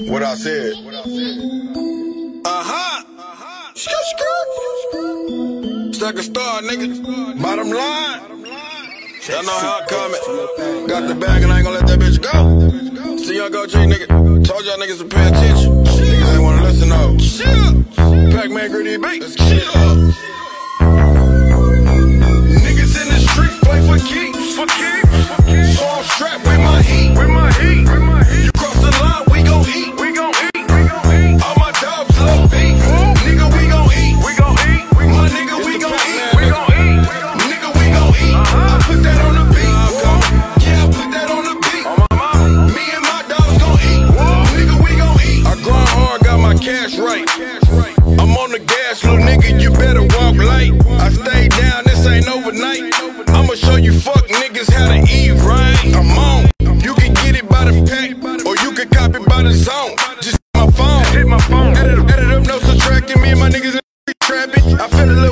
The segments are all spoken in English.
What I said. Uh huh. Skirt, skirt. Stack a star, nigga. Bottom line. Y'all know how I coming. Got the bag and I ain't gonna let that bitch go. See young go G, nigga. Told y'all niggas to pay attention. Niggas ain't wanna listen though. Pac-Man gritty beat. Let's. Niggas in the streets play for keeps. For keeps. So I'm strapped with my heat. With my heat. With my heat.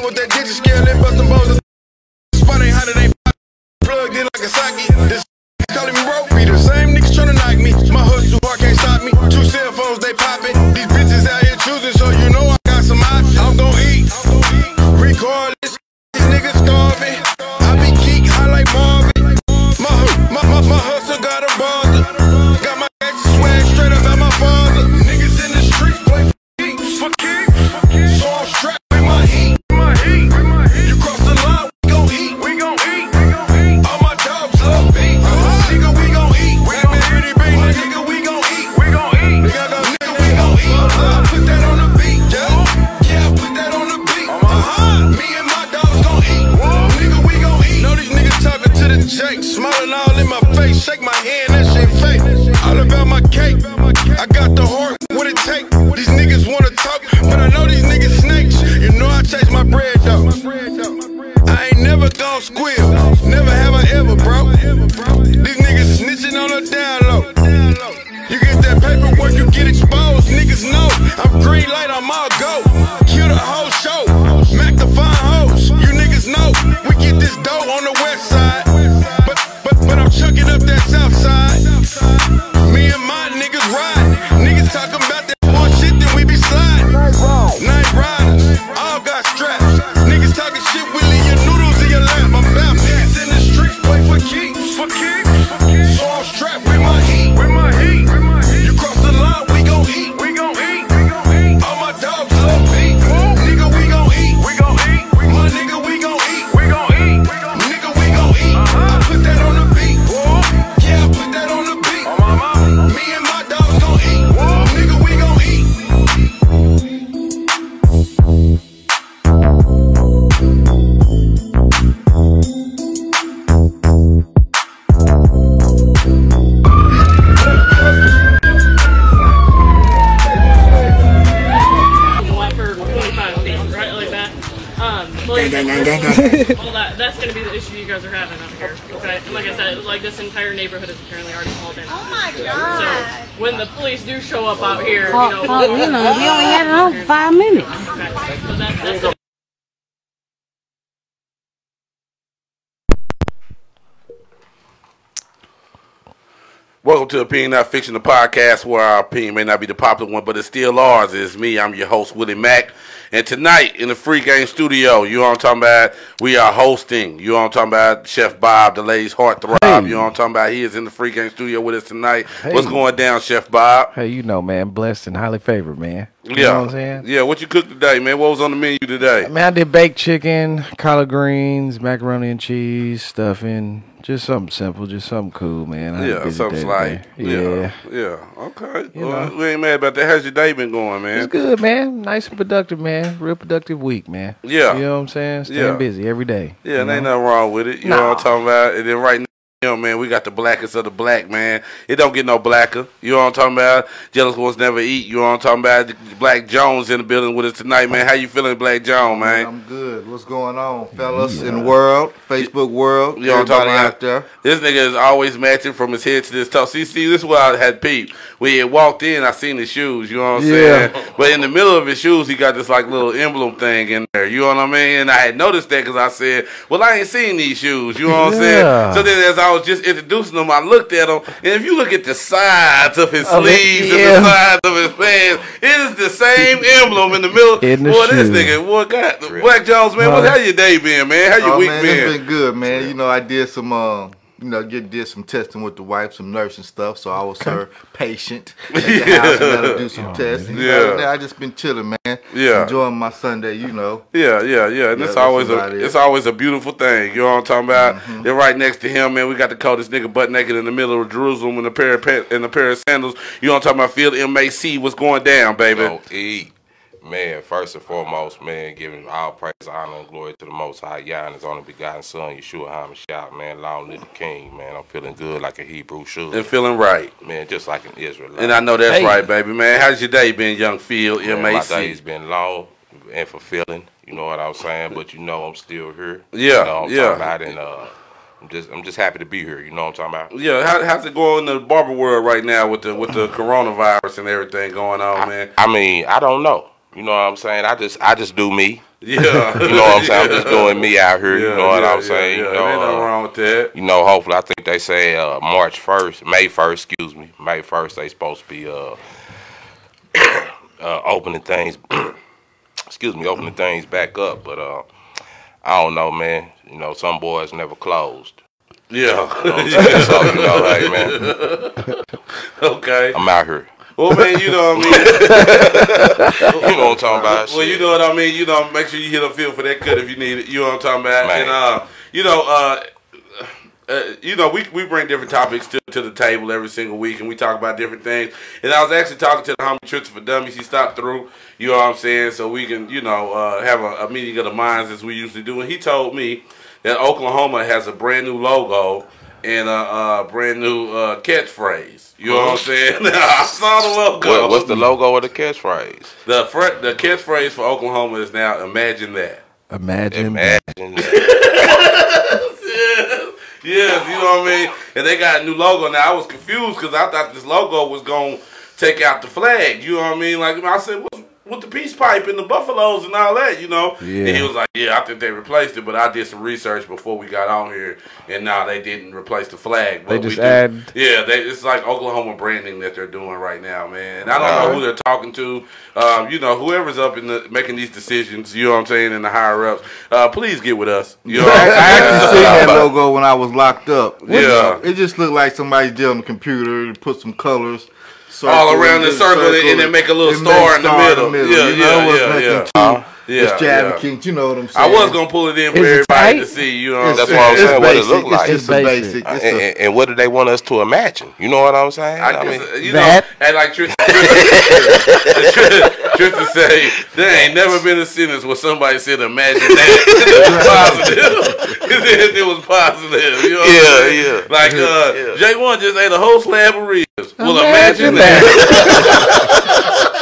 I love with that digit scale, they bustin' balls. Spot ain't hot, it ain't. Plugged in like a socket. This calling me rope beater. Same niggas tryna knock me. My hustle hard can't stop me. Two cell phones, they poppin'. These bitches out here choosing, so you know I got some options. I'm gon' eat. Regardless, these niggas starving. I be geek, high like Marvin. My, my, my, my hustle got a bother. Never Oh, you know, we only had it on five minutes. Welcome to Opinion Not Fiction, the podcast where our opinion may not be the popular one, but it's still ours. It's me, I'm your host, Willie Mack. And tonight in the Free Game Studio, you know what I'm talking about? We are hosting. You know what I'm talking about? Chef Bob, the lady's heart throb. Hey. You know what I'm talking about? He is in the Free Game Studio with us tonight. Hey. What's going down, Chef Bob? Hey, you know, man, blessed and highly favored, man. You yeah. know what I'm saying? Yeah, what you cooked today, man? What was on the menu today? I Man, I did baked chicken, collard greens, macaroni and cheese, stuffing. Just something simple, just something cool, man. I Yeah, something day slight. Yeah. Yeah. Yeah. Okay. You well, know. we ain't mad about that. How's your day been going, man? It's good, man. Nice and productive, man. Real productive week, man. Yeah. You know what I'm saying? Staying Yeah. busy every day. Yeah, and ain't nothing wrong with it. You know what I'm talking about? And then right now, you know, man, we got the blackest of the black, man. It don't get no blacker. You know what I'm talking about? Jealous ones never eat. You know what I'm talking about? Black Jones in the building with us tonight, man. How you feeling, Black Jones, man? I'm good. What's going on, fellas? In the world, Facebook world, You know what I'm talking about? out there. This nigga is always matching from his head to his toe. See, see, this is what I had peeped. When he had walked in, I seen his shoes. You know what I'm Yeah. saying? But in the middle of his shoes, he got this like little emblem thing in there. You know what I mean? And I had noticed that because I said, "Well, I ain't seen these shoes." You know what I'm Yeah. saying? So then, as I I was just introducing him, I looked at him, and if you look at the sides of his Of it, sleeves yeah. and the sides of his pants, it is the same emblem in the middle. In the boy, this nigga, boy, God, Black Jones, man, what, how your day been, man? How your Oh week man, been? it's been good, man. You know, I did some, um, you know, get did some testing with the wife, some nursing stuff. So I was her patient at the house and let her do some tests. You Yeah. know, now I just been chilling, man. Yeah. enjoying my Sunday. You know, Yeah, yeah, yeah. And Yeah, it's always a it. it's always a beautiful thing. You know what I'm talking about? Mm-hmm. They're right next to him, man. We got to call this nigga butt naked in the middle of Jerusalem in a pair of pa- in a pair of sandals. You know what I'm talking about? Field MAC, what's going down, baby? Don't eat. Man, first and foremost, man, giving all praise, honor, and glory to the Most High, Yah, and His only begotten Son, Yeshua HaMashiach, man. Long live the King, man. I'm feeling good like a Hebrew should. And feeling right. man, just like an Israelite. And I know that's Hey. right, baby, man. How's your day been, young Field Man, my MAC? day's been long and fulfilling. You know what I'm saying? But you know I'm still here. Yeah, You know what I'm yeah. talking about? And uh, I'm just I'm just happy to be here. You know what I'm talking about? Yeah, how, how's it going in the barber world right now with the with the coronavirus and everything going on, man? I mean, I don't know. You know what I'm saying? I just I just do me. Yeah, You know what I'm saying? I'm just doing me out here. you know what I'm saying? Yeah, you yeah. know, ain't nothing uh, wrong with that. you know, hopefully, I think they say uh, March first, May first, excuse me, May first. They supposed to be uh, uh, opening things. excuse me, opening things back up. But uh, I don't know, man. You know, some boys never closed. Yeah. You know what I'm saying? so you know, hey man, okay. I'm out here. Well, man, you know what I mean. You know what I'm talking about? Well, you know what I mean. You know, make sure you hit a field for that cut if you need it. You know what I'm talking about. Man. And uh, you know, uh, uh, you know, we we bring different topics to, to the table every single week, and we talk about different things. And I was actually talking to the homie Trips for Dummies. He stopped through. You know what I'm saying? So we can, you know, uh, have a, a meeting of the minds as we usually do. And he told me that Oklahoma has a brand new logo and a, uh brand new uh, catchphrase. You know what I'm saying? I saw the logo. What, what's the logo of the catchphrase? The fr- the catchphrase for Oklahoma is now "Imagine that." Imagine. that. Imagine. that. Yes, you know what I mean. And they got a new logo now. I was confused because I thought this logo was gonna take out the flag. You know what I mean? Like I said, what's with the peace pipe and the buffaloes and all that, you know. Yeah. And he was like, "Yeah, I think they replaced it, but I did some research before we got on here, and now they didn't replace the flag. But They we just do- add- Yeah, they, it's like Oklahoma branding that they're doing right now, man. And I don't know who they're talking to. Um, you know, whoever's up in the making these decisions, you know what I'm saying, in the higher ups, uh, please get with us. You know, I actually seen that logo when I was locked up. Yeah. it just looked like somebody did on the computer and put some colors. All around the just circle, and then make a little star in the middle. Yeah, you yeah, know, it wasn't yeah, nothing yeah. Yeah, extravagant. You know what I'm saying? I was gonna pull it in for it everybody tight? to see. You know what I'm That's saying? what I'm It's saying, what it looked like. It's just Basic. basic. and, It's a, and- and what do they want us to imagine? You know what I'm saying? I I mean, uh, you That- know, and like Tristan, Tristan say, there ain't never been a sentence where somebody said, "Imagine that." it was positive. it was positive. You know what I'm Yeah, saying? yeah. Like uh, Yeah. J One just ate a whole slab of ribs. Well, Imagine imagine, that.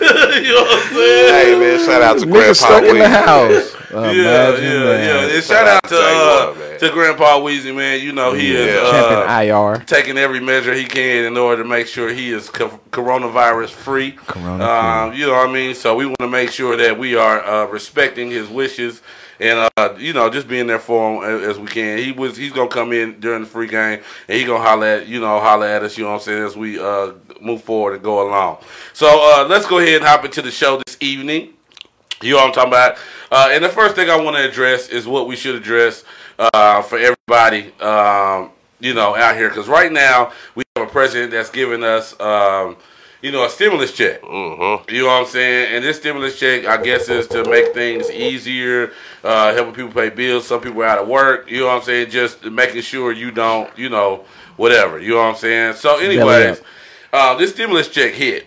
you know what I'm saying? hey man, shout out to Nigga Grandpa stuck in the house. Yeah, Imagine yeah, that. yeah. And shout out to Shout out uh, to J1, man. to Grandpa Weezy, man. You know he is Yeah. Champion uh, IR. taking every measure he can in order to make sure he is co- coronavirus free. Corona Um, you know what I mean? So we want to make sure that we are uh, respecting his wishes and uh, you know just being there for him as, we can. He was he's gonna come in during the free game and he gonna holler at you know holler at us. You know what I'm saying as we uh, move forward and go along. So uh, let's go ahead and hop into the show this evening. You know what I'm talking about? Uh, and the first thing I want to address is what we should address uh, for everybody, um, you know, out here. Because right now we have a president that's giving us, um, you know, a stimulus check. Mm-hmm. You know what I'm saying? And this stimulus check, I guess, is to make things easier, uh, helping people pay bills. Some people are out of work. You know what I'm saying? Just making sure you don't, you know, whatever. You know what I'm saying? So, anyways, uh, this stimulus check hit.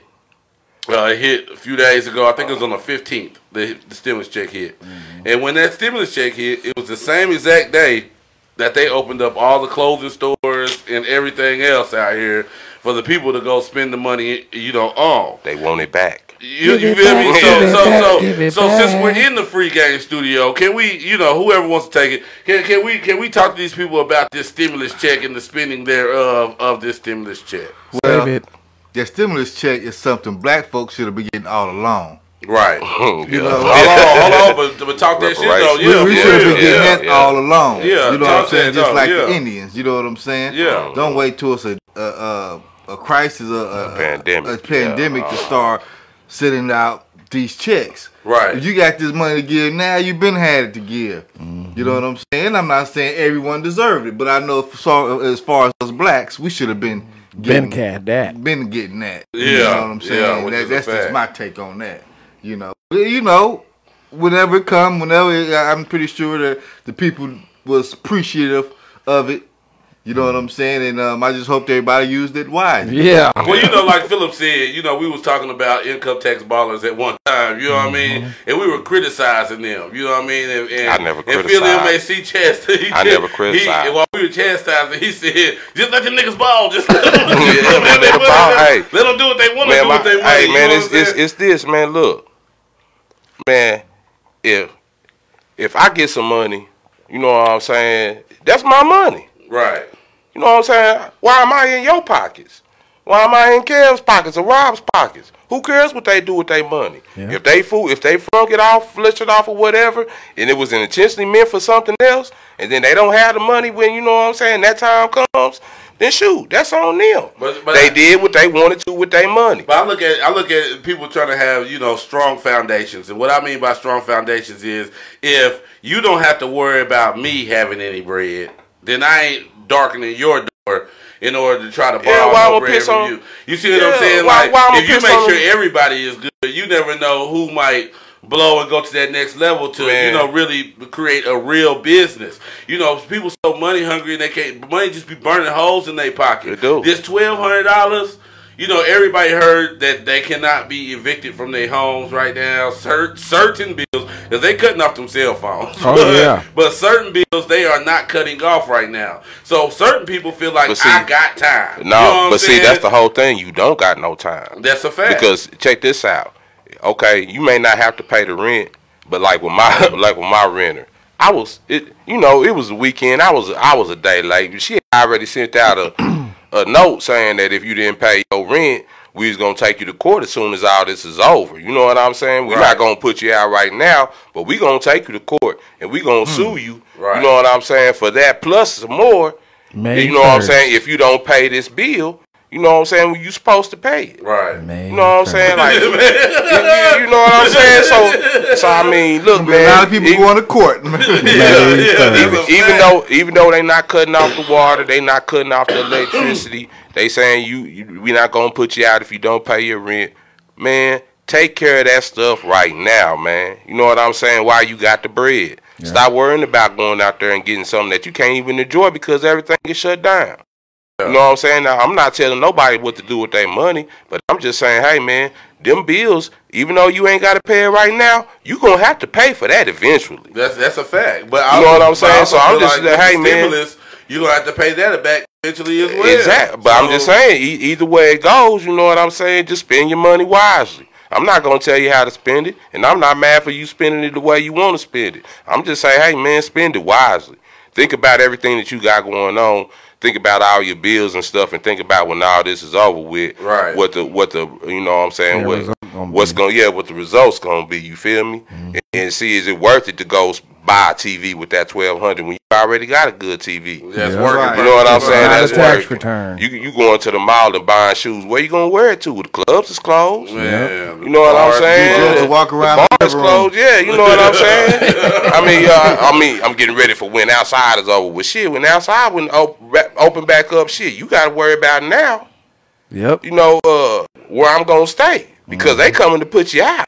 Uh, it hit a few days ago. I think it was on the 15th. The, the stimulus check hit, and when that stimulus check hit, it was the same exact day that they opened up all the clothing stores and everything else out here for the people to go spend the money, you know, on. They want it back. You, you it feel me? So, so, back, so, give it so, since we're in the free game studio, can we, you know, whoever wants to take it, can, can we, can we talk to these people about this stimulus check and the spending thereof of this stimulus check? well, Save it. the stimulus check is something black folks should have been getting all along. Right. you know, Hold on, hold on, but, but talk that shit though. Reparations. Yeah, we, we should have been getting yeah. that yeah. all along. Yeah, you know what I'm saying? Just dog, like yeah. the Indians. You know what I'm saying? Yeah. Don't wait till it's a a, a, a crisis, a, a, A pandemic. a pandemic Yeah. to start sending out these checks. Right. If you got this money to give now, you've been had it to give. Mm-hmm. You know what I'm saying? I'm not saying everyone deserved it, but I know for, so, as far as us blacks, we should have been Been getting, cat that. been getting that. you Yeah, know what I'm saying? which That- is that's just my take on that. You know, you know, whenever it come, whenever it, I'm pretty sure that the people was appreciative of it. You know what I'm saying? And um, I just hope everybody used it wisely. Yeah. Well, you know, like Philip said, you know, we was talking about income tax ballers at one time. You know what I mean? Mm-hmm. And we were criticizing them. You know what I mean? And, and, I never criticized. and Philly criticized. MAC chastised. I just- never criticized. He, while we were chastising, he said, "Just let the niggas ball. Just let them, Yeah, man, let 'em ball. Hey. let them do what they want to man, do my, with their money." hey man, know it's, what I'm it's saying? it's this man. Look, man, if if I get some money, you know what I'm saying? That's my money. right. You know what I'm saying? Why am I in your pockets? Why am I in Kev's pockets or Rob's pockets? Who cares what they do with their money? Yeah. If they fool, if they flunk it off, flish it off, or whatever, and it was intentionally meant for something else, and then they don't have the money when you know what I'm saying that time comes, then shoot, that's on them. But- but they I- did what they wanted to with their money. But I look at I look at people trying to have you know strong foundations, and what I mean by strong foundations is if you don't have to worry about me having any bread, then I ain't darkening your door in order to try to borrow Yeah, why no bread piss from on- you. You see what Yeah, I'm saying? why- like why I'ma if you make sure them? everybody is good, you never know who might blow and go to that next level to Man. you know really create a real business. You know, people so money hungry and they can't money just be burning holes in their pocket. They do. This twelve hundred dollars. You know, everybody heard that they cannot be evicted from their homes right now. Cer- certain bills, because they cutting off them cell phones. Oh, but, yeah. But certain bills they are not cutting off right now. So certain people feel like But see- I got time. No, You know what I'm but see, that's the whole thing. You don't got no time. that's a fact. Because check this out. Okay, you may not have to pay the rent, but like with my like with my renter, I was it. You know, it was a weekend. I was I was a day late. She had already sent out a a note saying that if you didn't pay your rent, we was gonna take you to court as soon as all this is over. You know what I'm saying? We're Right. not gonna put you out right now, but we gonna take you to court and we gonna hmm. sue you. Right. You know what I'm saying? For that plus some more. May you know what I'm saying? If you don't pay this bill, you know what I'm saying? You supposed to pay it. right. Man, You know what I'm saying? Like, you, you- you know what I'm saying? So, so I mean, look, man. A lot of people even, going to court. Yeah, May yeah, even, even though, even though they not cutting off the water, they not cutting off the electricity. They saying you, you, we not gonna put you out if you don't pay your rent. Man, take care of that stuff right now, man. You know what I'm saying? Why you got the bread, stop worrying about going out there and getting something that you can't even enjoy because everything is shut down. You know what I'm saying? Now, I'm not telling nobody what to do with their money, but I'm just saying, hey, man, them bills, even though you ain't got to pay it right now, you going to have to pay for that eventually. That's that's a fact. But You know what I'm saying? So I'm just like hey, man. stimulus, you gonna have to pay that back eventually as well. Exactly. But I'm just saying, e- either way it goes, you know what I'm saying? Just spend your money wisely. I'm not going to tell you how to spend it, and I'm not mad for you spending it the way you want to spend it. I'm just saying, hey, man, spend it wisely. Think about everything that you got going on. Think about all your bills and stuff, and think about when all this is over with. Right. What the what the you know what I'm saying? Yeah, what, result gonna what's be. going yeah, what the results gonna be? You feel me? And, and see, is it worth it to go buy a TV with that twelve hundred when you already got a good TV? That's Yeah. working. Right. You know what I'm saying? Not That's tax working. return. You you going to the mall and buying shoes? Where you gonna wear it to? The clubs is closed. Man, You know what I'm bars, saying? just to walk around The the bars closed. Yeah, you know what I'm saying. I mean, uh, I mean, I'm getting ready for when outside is over with. Shit, when outside when op- open back up, shit, you got to worry about now. Yep. You know uh, where I'm gonna stay because they mm-hmm. coming to put you out.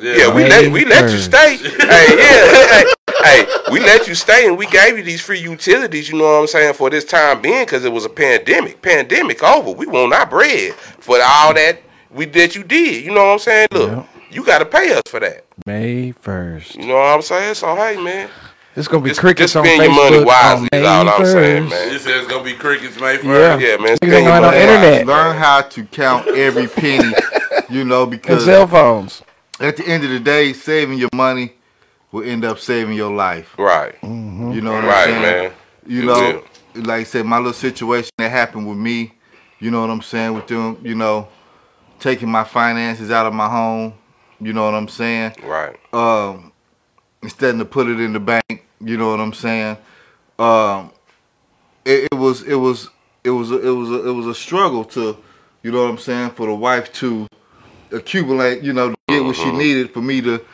Yeah, we let we let you stay. hey, yeah, hey, hey, we let you stay, and we gave you these free utilities. You know what I'm saying for this time being, because it was a pandemic. Pandemic over. We want our bread for all that we that you did. You know what I'm saying? Look, Yeah. you got to pay us for that. May 1st. You know what I'm saying? So hey, man, It's going to be just, crickets just on spend Facebook your money wisely. on Is May all I'm saying, 1st. man. It says it's gonna be crickets May first. Yeah. Yeah, man. Niggas Spend ain't your got no internet. Learn how to count every penny, you know, And because cell phones. at the end of the day, saving your money will end up saving your life. Right, You know what I'm right, saying? man. You It know, like I said, my little situation that happened with me, you know what I'm saying, with them, you know, taking my finances out of my home, You know what I'm saying? Right. um, instead of put it in the bank. You know what I'm saying? Um, it, it was it was it was a, it was a, it was a struggle to, you know what I'm saying, for the wife to accumulate, you know, to get what she needed for me to, you know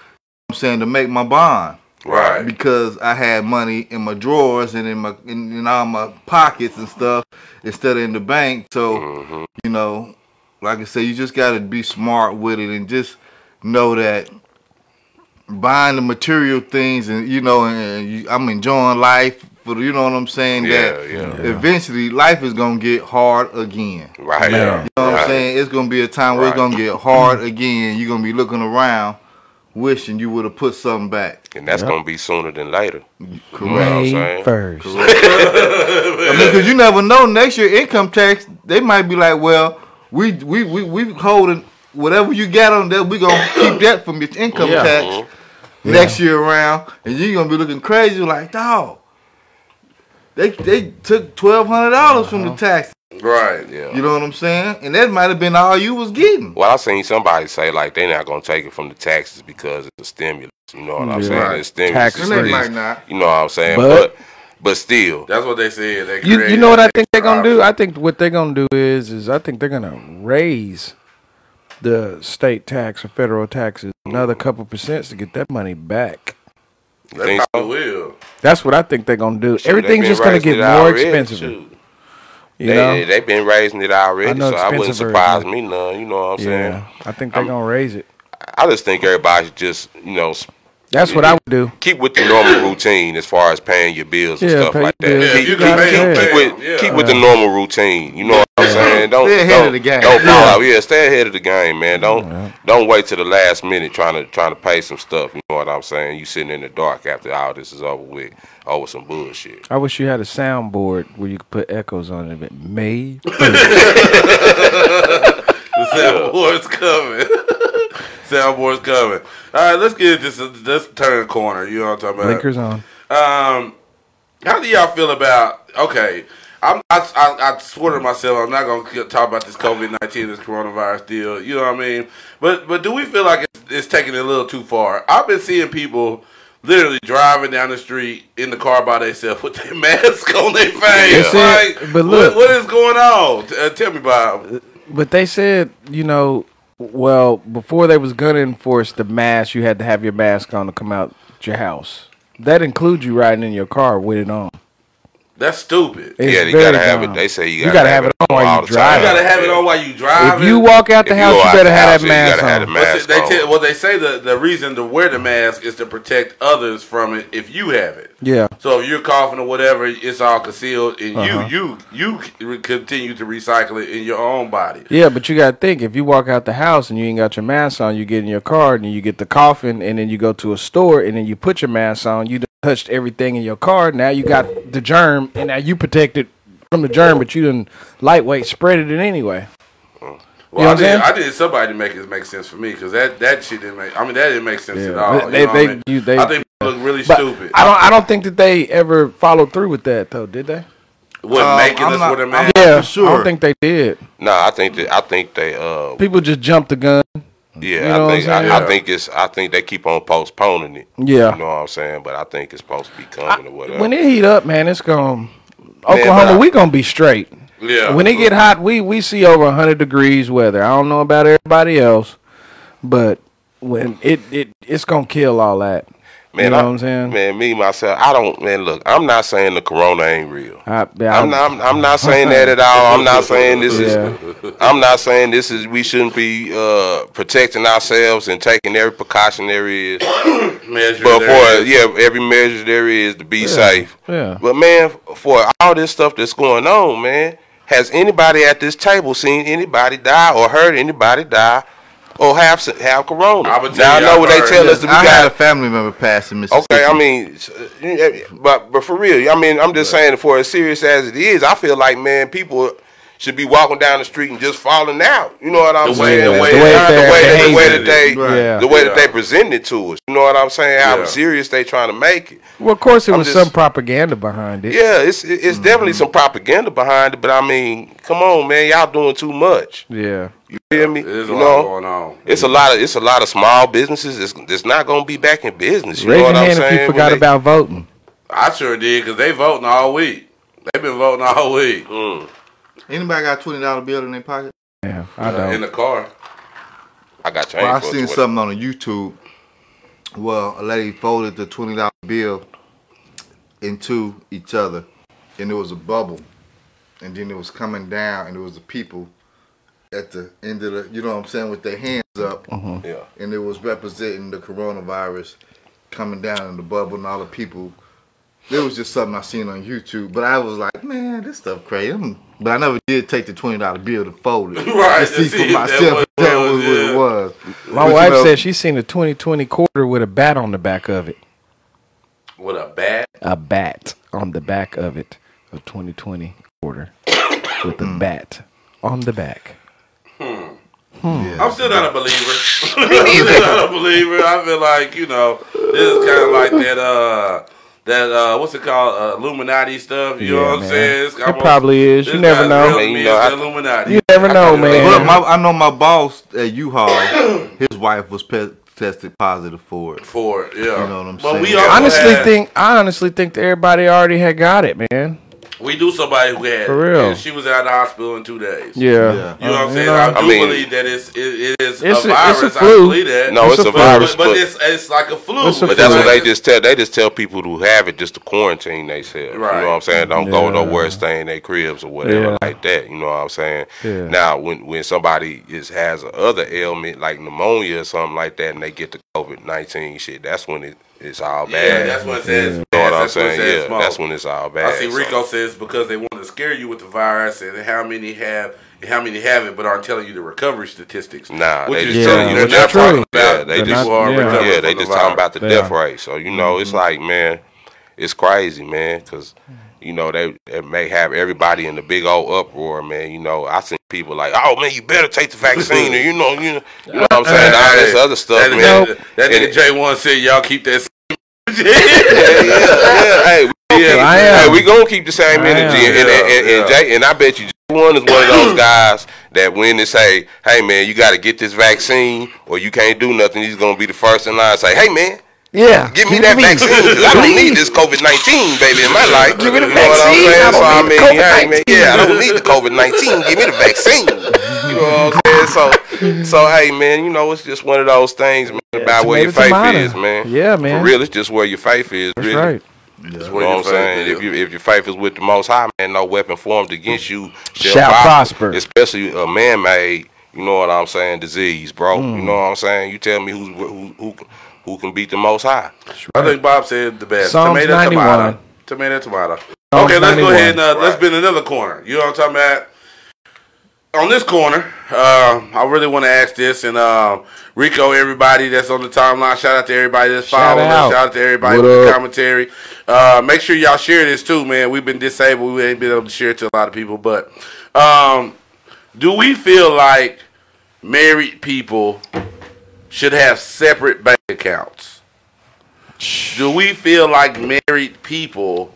I'm saying, to make my bond. Right. Because I had money in my drawers and in my in, in all my pockets and stuff instead of in the bank. So Mm-hmm. you know, like I said, you just got to be smart with it and just know that buying the material things and you know, and you, I'm enjoying life. For you know what I'm saying? Yeah, that yeah. eventually life is gonna get hard again. Right. Man. You know what right. I'm saying? It's gonna be a time where it's gonna get hard again. You're gonna be looking around, wishing you would have put something back. And that's Yep. gonna be sooner than later. Correct. what I'm May saying? first. I mean, because you never know. Next year, income tax, they might be like, well, we we we we holding whatever you got on that. We gonna keep that from your income Yeah. tax Mhm. next year around, and you're gonna be looking crazy like, dog. They they took twelve hundred dollars from the uh-huh. tax. Right. Yeah. You know what I'm saying? And that might have been all you was getting. Well, I seen somebody say like they're not gonna take it from the taxes because it's a stimulus. You know what I'm Yeah. saying? Right. It's stimulus. Tax is And they might not. You know what I'm saying? But- But but still, That's what they said. They You, you know what I think they're gonna do? I think what they're gonna do is is I think they're gonna raise the state tax or federal taxes another mm. couple percent to get that money back. You They think so? will. That's what I think they're gonna do. Shoot, they just gonna get more already, expensive. shoot. You they know? they've been raising it already, I know so I wouldn't surprise version. me none. You know what I'm saying? yeah, I think they're gonna raise it. I just think everybody should just you know s- That's what I would do. keep with the normal routine as far as paying your bills and Yeah, stuff pay like your that. bills. Yeah, keep, you keep, can pay keep, them, keep pay with them, yeah. keep with the normal routine. You know what I'm saying? Don't Stay ahead don't, of the game. don't fall Yeah. out. Yeah, stay ahead of the game, man. Don't don't wait to the last minute trying to trying to pay some stuff. You know what I'm saying? You sitting in the dark after all this is over with over some bullshit. I wish you had a soundboard where you could put echoes on it. But May The soundboard's coming. soundboard's coming. All right, let's get this. Let's turn the corner. You know what I'm talking about? blinkers on. Um, how do y'all feel about? Okay, I'm. I, I, I swear to myself, I'm not gonna talk about this COVID nineteen, this coronavirus deal. You know what I mean? But but do we feel like it's, it's taking it a little too far? I've been seeing people literally driving down the street in the car by themselves with their mask on their face. It. Like, But look- what, what is going on? Uh, tell me Bob. But they said, you know, well, before they was gonna enforce the mask, you had to have your mask on to come out your house. That includes you riding in your car with it on. That's stupid. It's yeah, you gotta have dumb. it. They say you You gotta, gotta have, have it it on while you drive. You gotta have it on while you drive. If you walk out the house, you better have that mask gotta have the on. Mask they tell, well, they say the, the reason to wear the mask is to protect others from it if you have it. Yeah. So if you're coughing or whatever, it's all concealed, and Uh-huh. you you you continue to recycle it in your own body. Yeah, but you gotta think if you walk out the house and you ain't got your mask on, you get in your car and you get the coughing, and then you go to a store and then you put your mask on. You done touched everything in your car. Now you got the germ, and now you protected from the germ, but you didn't lightweight spread it in anyway. Well, You know what I I'm did. saying? I did somebody to make it make sense for me because that that shit didn't make. I mean, that didn't make sense Yeah. at all. They- you they- know what I they- mean? you- they- I think it looked really But stupid. I don't. I don't think that they ever followed through with that though. Did they? Wasn't Um, making I'm us not- with a I'm Yeah, for sure. I don't think they did. Nah, I think that I think they uh People just jumped the gun. yeah, You know I think I, saying? I think it's I think they keep on postponing it. Yeah. You know what I'm saying? But I think it's supposed to be coming or whatever. When it heat up, man, it's going. Oklahoma, I- we gonna be straight. Yeah. When it get hot, we we see over hundred degrees weather. I don't know about everybody else, but when it it it's gonna kill all that. Man, you know I, what I'm saying? Man, me myself, I don't man, look, I'm not saying the corona ain't real. I, yeah, I'm not. I'm, I'm not saying that at all. I'm not saying this Yeah. is. I'm not saying this is. We shouldn't be uh, protecting ourselves and taking every precautionary, Measure but there for is. yeah, every measure there is to be safe. Yeah. But man, for all this stuff that's going on, man, has anybody at this table seen anybody die or heard anybody die or have s- have corona? I would tell now I know I've what they tell us that we I had a family member pass in Mississippi. Okay, I mean, uh, but but for real, I mean, I'm just saying for as serious as it is, I feel like man, people should be walking down the street and just falling out. You know what I'm The way- saying? the way the way, the way, that- the way that they, Right. Yeah. the way that they present it to us. You know what I'm saying? How Yeah. serious they trying to make it. Well, of course, it was just- some propaganda behind it. Yeah, it's it's definitely some propaganda behind it. But I mean, come on, man, y'all doing too much. Yeah. You feel me? There's a you lot know, going on. it's a lot of it's a lot of small businesses. It's, it's not gonna be back in business. You Raise know your what I'm hand saying? if you forgot they- about voting. I sure did because they voting all week. They've been voting all week Mm, Anybody got twenty dollar bill in their pocket? Yeah, I uh, in don't. the car. I got change. Well, I for seen it. something on YouTube. Well, a lady folded the twenty dollar bill into each other, and there was a bubble, and then it was coming down, and there was the people at the end of the, you know what I'm saying, with their hands up, Yeah. and it was representing the coronavirus coming down in the bubble, and all the people. It was just something I seen on YouTube, but I was like, man, this stuff crazy. I'm- But I never did take the twenty dollar bill to fold it Right, to to see see for if that myself what if it that was was, what yeah. it was. My But you wife know- said she seen a 2020 quarter with a bat on the back of it. With a bat. A bat on the back of it. A 2020 quarter with a bat on the back. Hmm. I'm still not a believer. I'm still not a believer. I feel like you know this is kind of like that. Uh, that uh, what's it called? Uh, Illuminati stuff. You know Yeah, what I'm saying? It's It almost- probably is. You never know. real I mean, to me, you know, it's I- the Illuminati. You never know, I- man. Look, my, I know my boss at U-Haul, his wife was pe- tested positive for it. For it, yeah. You know what I'm but we saying? also honestly had- think I honestly think that everybody already had got it, man. We do somebody who had For real. and she was out of the hospital in two days. Yeah. Yeah. You know what I'm saying? know, I do I mean- believe that it's it, it is It's a a- it's a virus. I believe that. No, it's a But- virus, but, but- it's it's like a flu. A But that's what they just tell. They just tell people who have it just to quarantine themselves. Right. You know what I'm saying? Don't go Yeah. nowhere, stay in their cribs or whatever Yeah. like that. You know what I'm saying? Yeah. Now, when when somebody is has a other ailment like pneumonia or something like that, and they get the COVID nineteen shit, that's when it, it's all bad. Yeah, bad. that's what it says. you know what I'm That's what it saying? says Yeah, smoke. that's when it's all bad. I see So- Rico says because they want to scare you with the virus and how many have how many have it, but aren't telling you the recovery statistics. Nah, which they is just telling you which they're not is true. talking Yeah, about they the just people who are yeah. yeah, they from the just talking about the Yeah. death rate. So you know, it's like man, it's crazy, man, because you know they, they may have everybody in the big old uproar, man. You know, I seen people like, oh man, you better take the vaccine, or you know, you know, you know what I'm saying, all this other stuff, That, man. that, that And nigga J one said y'all keep that. Yeah, yeah, yeah. Hey, we, yeah, I am. hey, we gonna keep the same I energy, am. and, and, and, and Jay, and I bet you. Jay One is one of those guys that when they say, "Hey man, you got to get this vaccine, or you can't do nothing," he's gonna be the first in line. Say, "Hey man, Yeah. Give me that vaccine. 'cause I don't need this COVID nineteen, baby, in my life. Give me the you know what I'm vaccine. saying? I don't I need mean, the hey, man, COVID-19. yeah, I don't need the COVID nineteen. Give me the vaccine. You know what I'm saying? So, so hey, man, you know it's just one of those things, man, about where your faith tomato. is, man. Yeah, man. For real, it's just where your faith is. That's really. right. That's where what I'm saying. is. If you if your faith is with the Most High, man, no weapon formed against you shall, Shall prosper. Especially a man-made. You know what I'm saying? Disease, bro. Mm. You know what I'm saying? You tell me who's who who who can beat the Most High? I think Bob said the best. Psalms tomato, 91. tomato. Tomato, tomato. Okay, let's go ahead and uh, let's bend another corner. You know what I'm talking about? On this corner, uh, I really want to ask this, and uh, Rico, everybody that's on the timeline, shout out to everybody that's Shout following out. us, shout out to everybody What with the commentary. Uh, make sure y'all share this too, man. We've been disabled, we ain't been able to share it to a lot of people, but um, do we feel like married people should have separate bank accounts? Do we feel like married people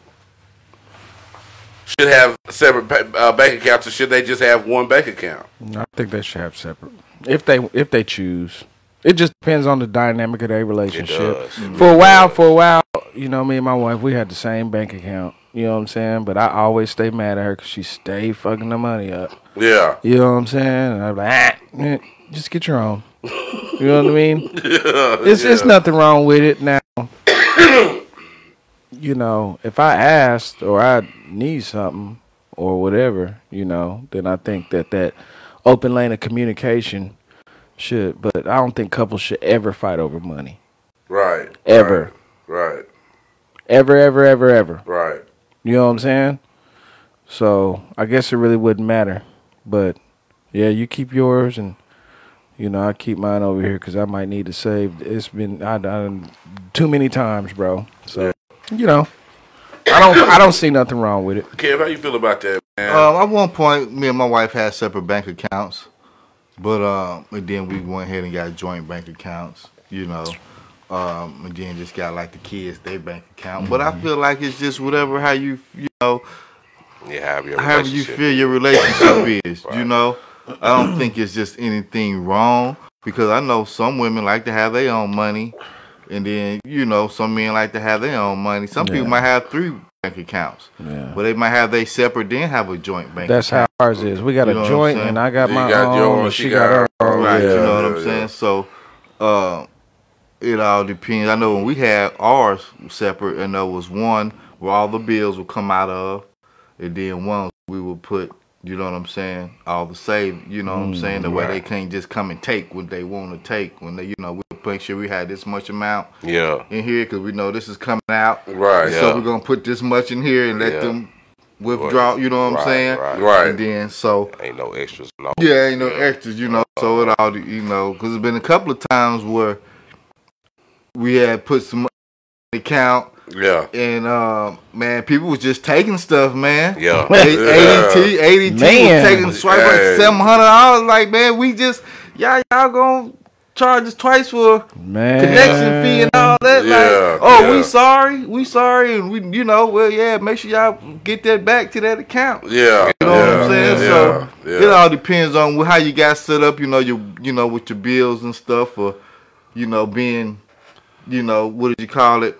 should have separate ba- uh, bank accounts, or should they just have one bank account? I think they should have separate. If they if they choose. It just depends on the dynamic of their relationship. does. For a while, for a while, you know, me and my wife, we had the same bank account. You know what I'm saying? But I always stay mad at her because she stay fucking the money up. Yeah, You know what I'm saying? And I'm like, ah, just get your own. You know what I mean? It's it's nothing wrong with it now. you know, if I asked or I need something or whatever, you know, then I think that that open lane of communication should. But I don't think couples should ever fight over money. right. Ever. Right. Ever, ever, ever, ever. Right. You know what I'm saying? So I guess it really wouldn't matter. But yeah, you keep yours, and you know I keep mine over here because I might need to save. It's been I done too many times, bro. So you know, I don't I don't see nothing wrong with it. Kev, how you feel about that? Um, at one point, me and my wife had separate bank accounts, but um, and then we went ahead and got joint bank accounts. You know, um, and then just got like the kids their bank account. But I feel like it's just whatever how you you know Yeah, have your however you feel your relationship is. You know, I don't think it's just anything wrong because I know some women like to have their own money, and then you know some men like to have their own money. Some people might have three bank accounts, Yeah. but they might have they separate then have a joint bank. That's how ours is. We got You a know what I'm joint, and I got You my got own, yours, she she got got her her own. Right, Yeah, you know what I'm yeah. saying? So, uh, it all depends. I know when we had ours separate, and there was one where all the bills would come out of, and then one we would put, you know what I'm saying, all the save, you know what I'm saying, the way they mm, can't just come and take what they want to take when they, you know, we make sure we had this much amount Yeah. in here because we know this is coming out. Right. Yeah. So we're gonna put this much in here and let Yeah. them withdraw. You know what I'm saying? right. Right. And then so Ain't no extras. No. yeah, ain't no extras, you know. Uh-huh. So it all, you know, because there's been a couple of times where we had put some money in the account, Yeah. and um, man, people was just taking stuff, man. Yeah. A- ADT, ADT Man. was taking swipe like Hey. seven hundred dollars. Like, man, we just y'all y'all gonna charge us twice for Man. connection fee and all that. Yeah, like, oh, yeah. we sorry, we sorry, and we, you know, well, yeah, make sure y'all get that back to that account. Yeah. You know what I'm saying? Yeah. So yeah. it all depends on how you got set up. You know, your you know with your bills and stuff, or you know being, you know, what did you call it?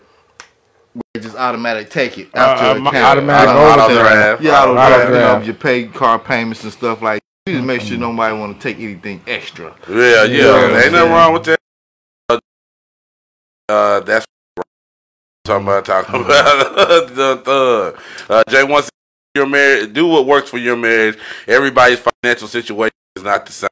Where they just automatic take it after Uh, your um, account. automatic You know what I'm overdraft. saying? Yeah, Auto- autodraft. You know, your pay car payments and stuff like. You just make sure nobody want to take anything extra. Yeah, yeah. You know what Ain't nothing wrong with that. Uh, uh, that's talking about talking about the thug. Uh, Jay wants your marriage. Do what works for your marriage. Everybody's financial situation is not the same.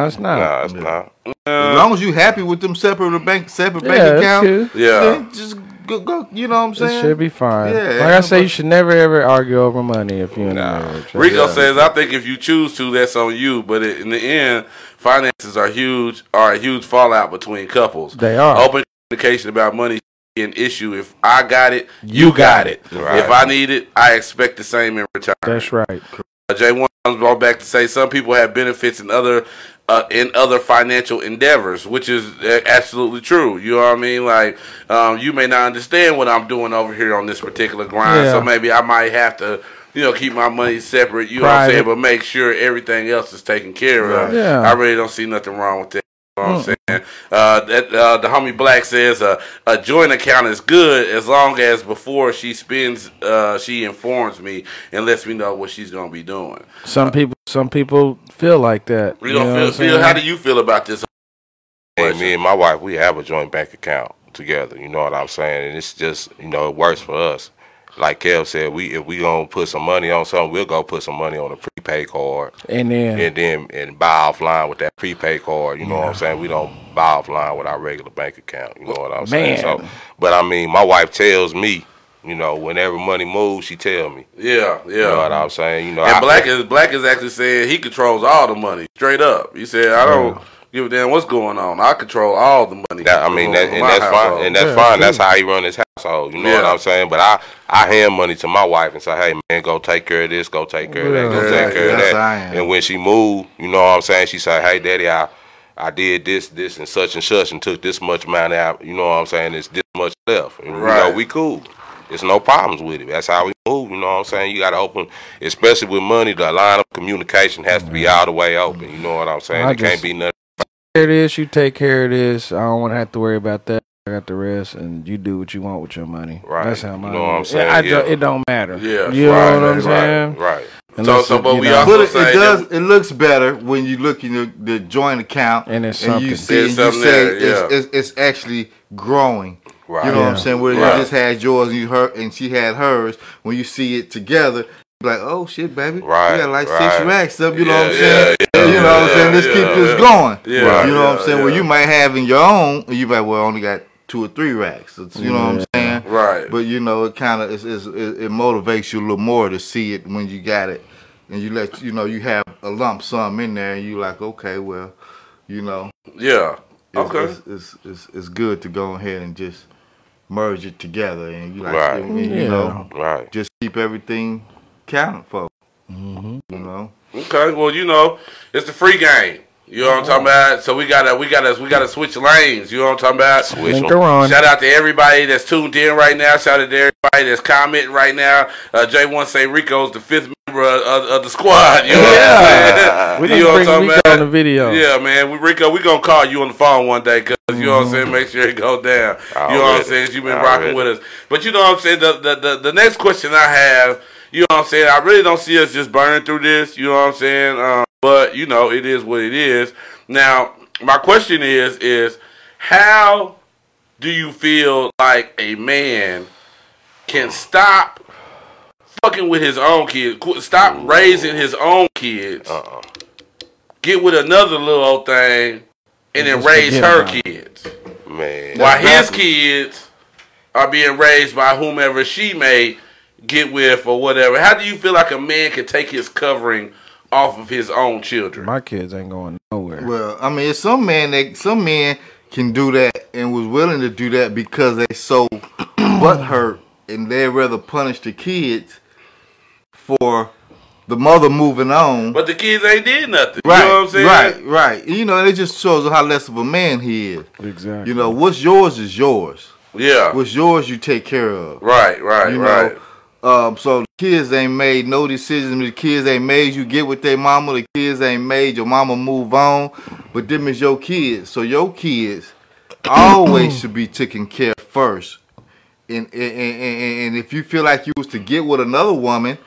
Nah, it's not. Nah, it's not. As long as you happy with them separate bank separate yeah, bank that's accounts, good. yeah, then just go, go. You know what I'm saying? It saying? should be fine. Yeah, like I say, you should never ever argue over money if you're in Nah. a marriage. Rico Yeah. says, "I think if you choose to, that's on you. But it, in the end, finances are huge. Are a huge fallout between couples. They are. Open communication about money should be an issue. If I got it, You you, got got it. it. Right. If I need it, I expect the same in return. That's right. Jay one brought back to say some people have benefits in other uh, in other financial endeavors, which is uh, absolutely true. You know what I mean? Like um, you may not understand what I'm doing over here on this particular grind, Yeah. so maybe I might have to. You know, keep my money separate. You know what I'm saying, but make sure everything else is taken care of. Yeah. I really don't see nothing wrong with that. You know what I'm saying? Uh, that, uh, the homie Black says uh, a joint account is good as long as before she spends, uh, she informs me and lets me know what she's gonna be doing. Some people, some people feel like that. You know don't feel, feel how do you feel about this? Hey, me and my wife, we have a joint bank account together. You know what I'm saying? And it's just, you know, it works for us. Like Kev said, we if we gonna put some money on something, we'll go put some money on a prepaid card, And then, and then and buy offline with that prepaid card. You know what I'm saying? We don't buy offline with our regular bank account. You know what I'm saying? So, but I mean, my wife tells me, you know, whenever money moves, she tell me. Yeah, yeah. You know what. I'm saying? You know, And I- Black is Black is actually saying he controls all the money straight up. He said, "I don't give a damn what's going on. I control all the money." That, I mean, uh, that, and that's fine, and that's Yeah, fine. That's cool. how he run his household. You know what I'm saying? But I, I hand money to my wife and say, "Hey, man, go take care of this. Go take care of that. Go Yeah, take care of that." how I am. And when she moved, you know what I'm saying? She said, "Hey, daddy, I, I did this, this, and such and such, and took this much money out. You know what I'm saying? It's this much left. And, You know, we cool." It's no problems with it. That's how we move. You know what I'm saying? You got to open, especially with money. The line of communication has to be all the way open. You know what I'm saying? I it can't be nothing. Care of this, you take care of this. I don't want to have to worry about that. I got the rest, and you do what you want with your money. Right. That's how You know what I'm saying? I Yeah. don't- it don't matter. Yeah, you right, know what I'm right, saying. Right. Unless so, it- but we know, also- But it, say it does. that- It looks better when you look in the, the joint account And it's you see and you say there, it's, yeah. it's, it's actually growing. Right. You know what I'm saying? Where Right. you just had yours and you her and she had hers. When you see it together, you like, oh shit, baby, Right, we got like right. six racks up. You know what I'm Yeah, saying? Yeah, you know what I'm saying? Let's yeah, keep this going. Yeah, you know what I'm saying? Where yeah. you might have in your own, you might well only got two or three racks. It's- you know what I'm saying? Right. But you know, it kind of it, it motivates you a little more to see it when you got it, and you let you know you have a lump sum in there, and you like, okay, well, you know, yeah. it's, Okay. it's, it's, it's, it's good to go ahead and just merge it together, and you like, Right. and, and, you Yeah. know, Right. just keep everything counted for. Mm-hmm. You know. Okay, well, you know, it's the free game. You know what I'm talking about? So we gotta, we gotta, we gotta switch lanes. You know what I'm talking about? Switch Link on. Shout out to everybody that's tuned in right now. Shout out to everybody that's commenting right now. Uh, J1 say Rico's the fifth member of, of, of the squad. You know what I'm saying? We You need know what I'm talking Rico about? on the video. Yeah, man. We, Rico, we gonna call you on the phone one day, cause you know what I'm saying. Make sure it go down. You know what I'm saying? You've been rocking with us, but you know what I'm saying. The, the the the next question I have, you know what I'm saying. I really don't see us just burning through this. You know what I'm saying? Um, but you know, it is what it is. Now, my question is, is how do you feel like a man can stop fucking with his own kids, stop raising his own kids, Uh-uh. get with another little old thing, and then raise her about kids, Man. while his kids are being raised by whomever she may get with or whatever. How do you feel like a man can take his covering off of his own children? My kids ain't going nowhere. Well, I mean, some men that some men can do that and was willing to do that because they so butt hurt and they'd rather punish the kids for the mother moving on. But the kids ain't did nothing. right, You know what I'm saying? right, right. You know, it just shows how less of a man he is. Exactly. You know, what's yours is yours. Yeah. What's yours, you take care of. Right, right, You right. know, um, so the kids ain't made no decisions. The kids ain't made you get with their mama. The kids ain't made your mama move on. But them is your kids. So your kids always should be taken care of first. And, and, and, and- if you feel like you was to get with another woman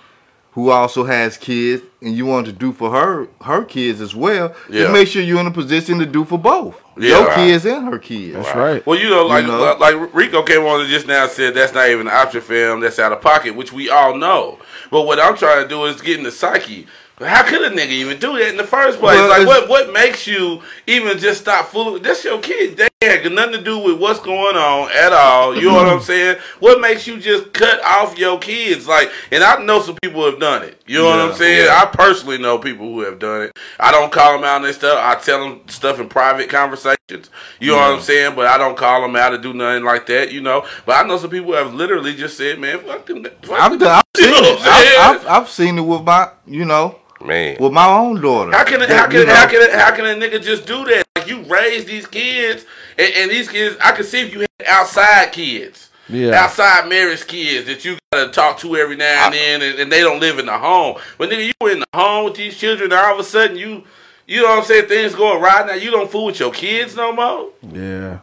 who also has kids and you want to do for her her kids as well, Yeah. just make sure you're in a position to do for both. Yeah. your Right. kids and her kids. That's right. Well, you know, like You know? like Rico came on and just now said that's not even an option for him. That's out of pocket, which we all know. But what I'm trying to do is get in the psyche. How could a nigga even do that in the first place? Well, like, what what makes you even just stop fooling? That's your kid. They ain't got nothing to do with what's going on at all. You know what I'm mm-hmm. saying? What makes you just cut off your kids? Like, and I know some people have done it. You know what I'm saying? yeah. I personally know people who have done it. I don't call them out and stuff. I tell them stuff in private conversations. You know what I'm saying? But I don't call them out or do nothing like that. You know. But I know some people have literally just said, "Man, fuck them." Fuck I've, them. done, I've You seen know it. I'm saying? I've, I've, I've seen it with my, you know, Man. with my own daughter. How can a, That, how can you know, how can a, how can a nigga just do that? Like you raise these kids, and, and these kids, I can see if you had outside kids, Yeah. outside marriage kids that you gotta talk to every now and then, and, and they don't live in the home. But nigga, you were in the home with these children, and all of a sudden you, you know what I'm saying? Things go right now. You don't fool with your kids no more. Yeah.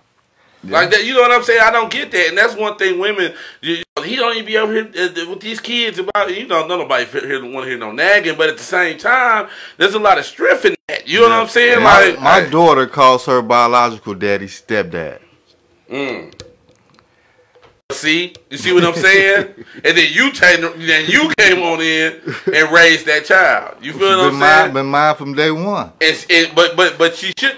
Like that, you know what I'm saying? I don't get that, and that's one thing. Women, you, he don't even be over here uh, with these kids about. You know, nobody here want to hear no nagging, but at the same time, there's a lot of strength in that. You know what I'm saying? My, Like, my daughter calls her biological daddy stepdad. mm. see, you see what I'm saying? and then you take, then you came on in and raised that child. You feel what I'm saying? mine, been mine from day one. It's, it, but but but she should.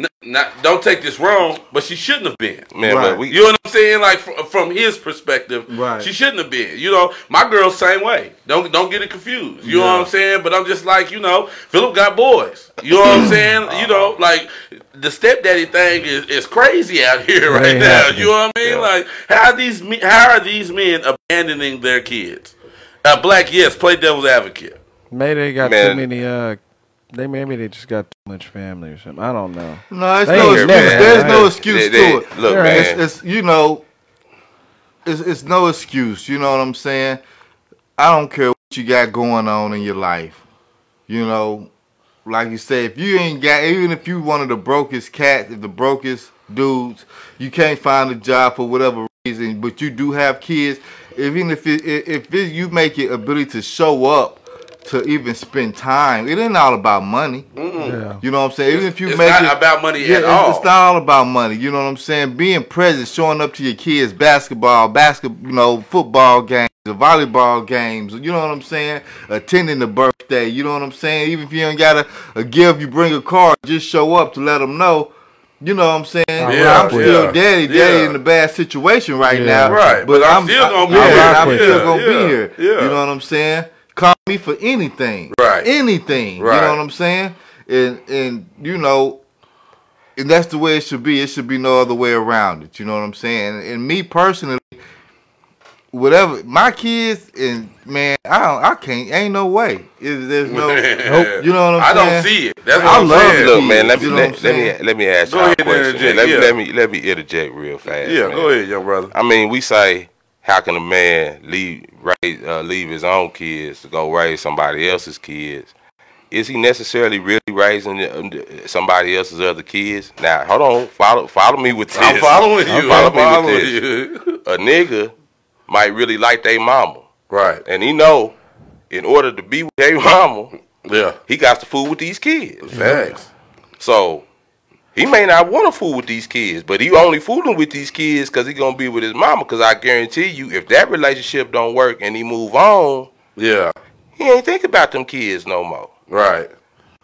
N- Not, don't take this wrong, but she shouldn't have been. Man, Right. but we You know what I'm saying? Like from, from his perspective, Right. she shouldn't have been. You know, my girl's same way. Don't don't get it confused. You know what I'm saying? But I'm just like, you know, Philip got boys. You know what I'm saying? You know, like the stepdaddy thing is, is crazy out here right ain't now. happening. You know what I mean? Yeah. Like how are these me- how are these men abandoning their kids? Uh, Black, yes, play devil's advocate. Maybe they got Man. too many. Uh, they maybe they just got too much family or something. I don't know. No, it's They no excuse. never There's had no excuse They- to it. look, man. It's, it's you know, it's it's no excuse. You know what I'm saying? I don't care what you got going on in your life. You know, like you say, if you ain't got, even if you one of the brokest cats, if the brokest dudes, you can't find a job for whatever reason, but you do have kids. Even if it, if it, you make it ability to show up to even spend time, it ain't all about money. Yeah. You know what I'm saying? Even if you it's make not it about money yeah, at it's, all. it's not all about money. You know what I'm saying? Being present, showing up to your kids' basketball, basketball, you know, football games, the volleyball games. You know what I'm saying? Attending the birthday. You know what I'm saying? Even if you ain't got a, a uh, gift, you bring a card. Just show up to let them know. You know what I'm saying? Yeah, I'm still yeah, daddy. Daddy yeah. in a bad situation right Yeah. now. Right, but I'm still gonna be yeah, here. I'm still gonna yeah, be here. yeah. You know what I'm saying? Call me for anything. Right. Anything. You know what I'm saying? And and you know, and that's the way it should be. It should be no other way around it. You know what I'm saying? And, and me personally, whatever my kids and man, I don't, I can't. Ain't no way. Is there's no. Nope. You know what I'm I saying? I don't see it. That's what I I'm love saying. Look, man, let me You know let, let me let me ask Go you a ahead and question. interject, Let me yeah. let me let me interject real fast. Yeah, man. go ahead, young brother. I mean, we say, how can a man leave raise, uh, leave his own kids to go raise somebody else's kids? Is he necessarily really raising somebody else's other kids? Now, hold on, follow follow me with this. I'm following you. I'm me with following this. you. A nigga might really like their mama, Right. and he know in order to be with their mama, Yeah. he got to fool with these kids. Facts. So he may not want to fool with these kids, but he only fooling with these kids because he gonna be with his mama. Because I guarantee you, if that relationship don't work and he move on, Yeah. he ain't think about them kids no more. Right.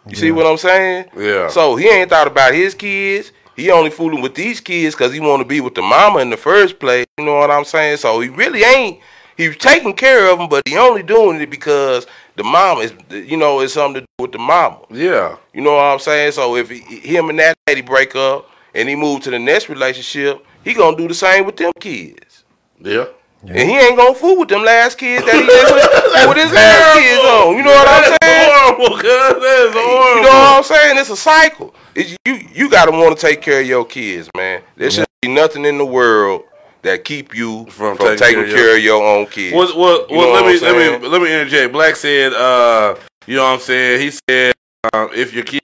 You see what I'm saying? Yeah. So he ain't thought about his kids. He only fooling with these kids because he want to be with the mama in the first place. You know what I'm saying? So he really ain't. He's taking care of them, but he only doing it because the mama is, you know, it's something to do with the mama. Yeah. You know what I'm saying? So if he, him and that lady break up and he move to the next relationship, he gonna do the same with them kids. Yeah. And he ain't gonna fool with them last kids that he with, with his last kids on. You know what I'm saying? Horrible. That is horrible. You know what I'm saying? It's a cycle. It's, you you gotta want to take care of your kids, man. There should be nothing in the world that keep you From from, taking care of care of your own kids. Well, well, You well let me let me let me interject. Black said, uh, you know what I'm saying. He said, um, if your kid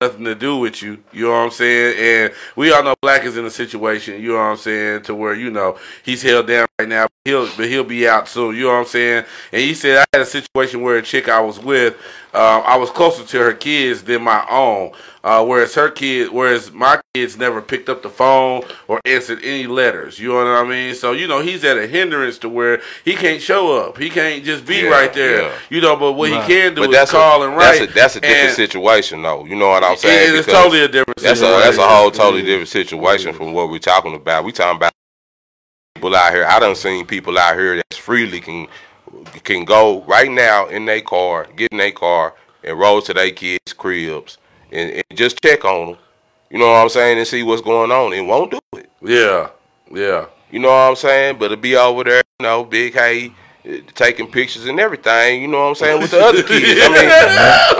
have nothing to do with you, you know what I'm saying. And we all know Black is in a situation, you know what I'm saying, to where you know he's held down right now. But he'll but he'll be out soon. You know what I'm saying. And he said I had a situation where a chick I was with, um, I was closer to her kids than my own. Uh, whereas her kid, whereas my kids never picked up the phone or answered any letters. You know what I mean? So you know he's at a hindrance to where he can't show up. He can't just be Yeah, right there. yeah. You know, but what he can do but is that's call a, and write. That's a, that's a different and situation, though. You know what I'm it- saying? It's totally a different. That's a situation. that's a whole totally different situation from what we're talking about. We talking about people out here. I done seen people out here that freely can can go right now in their car, get in their car, and roll to their kids' cribs and, and just check on them. You know what I'm saying, and see what's going on. It won't do it. Yeah, yeah. You know what I'm saying? But to be over there, you know, big hey, eh, taking pictures and everything. You know what I'm saying with the other kids. I mean,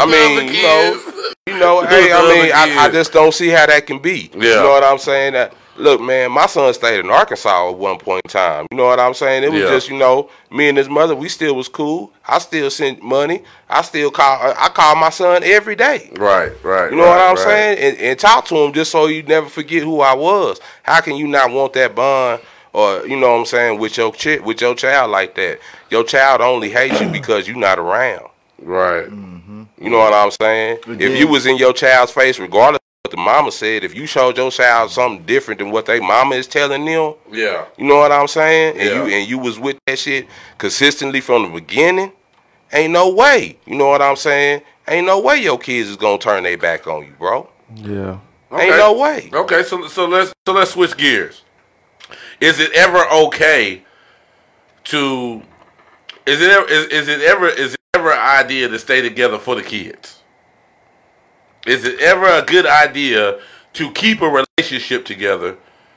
I mean, you know, you know, hey, I mean, I, I just don't see how that can be. Yeah. You know what I'm saying? That look, man, my son stayed in Arkansas at one point in time. You know what I'm saying? It was Yeah. just, you know, me and his mother, we still was cool. I still sent money. I still call. Uh, I call my son every day. Right, right. You know what I'm saying? And, and talk to him just so you never forget who I was. How can you not want that bond or you know what I'm saying with your chi- with your child like that? Your child only hates you because you're not around. Right. You know what I'm saying? If you was in your child's face, regardless of what the mama said, if you showed your child something different than what they mama is telling them, Yeah. you know what I'm saying? And Yeah. you and you was with that shit consistently from the beginning, ain't no way. You know what I'm saying? Ain't no way your kids is gonna turn their back on you, bro. Yeah. Ain't no way. Okay, so so let's so let's switch gears. Is it ever okay to is it ever is, is it ever is it ever an idea to stay together for the kids? Is it ever a good idea to keep a relationship together?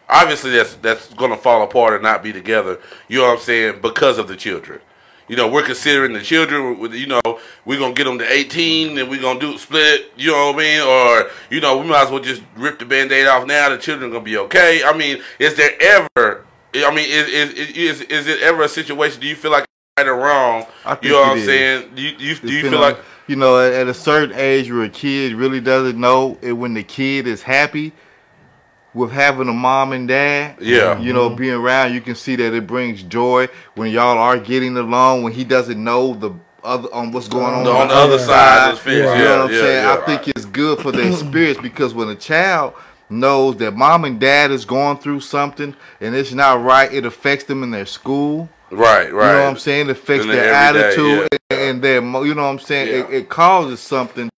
Obviously that's that's gonna fall apart and not be together, you know what I'm saying, because of the children. You know, we're considering the children. You know, we're gonna get them to 18, and we're gonna do split. You know what I mean? Or you know, we might as well just rip the band-aid off now. The children gonna be okay. I mean, is there ever? I mean, is is is, is it ever a situation? Do you feel like right or wrong? You know what I'm is. saying? Do you, do you, do you feel like? You know at, at a certain age where a kid really doesn't know it when the kid is happy with having a mom and dad Yeah. you know mm-hmm. being around you can see that it brings joy when y'all are getting along when he doesn't know the other on what's going on on the other side of the fence? you know what I'm yeah, saying? yeah. I think it's good for their spirits because when a child knows that mom and dad is going through something and it's not right, it affects them in their school. Right, right. You know what I'm saying? It affects In their their everyday, attitude yeah. and their, you know what I'm saying? It, Yeah. it causes something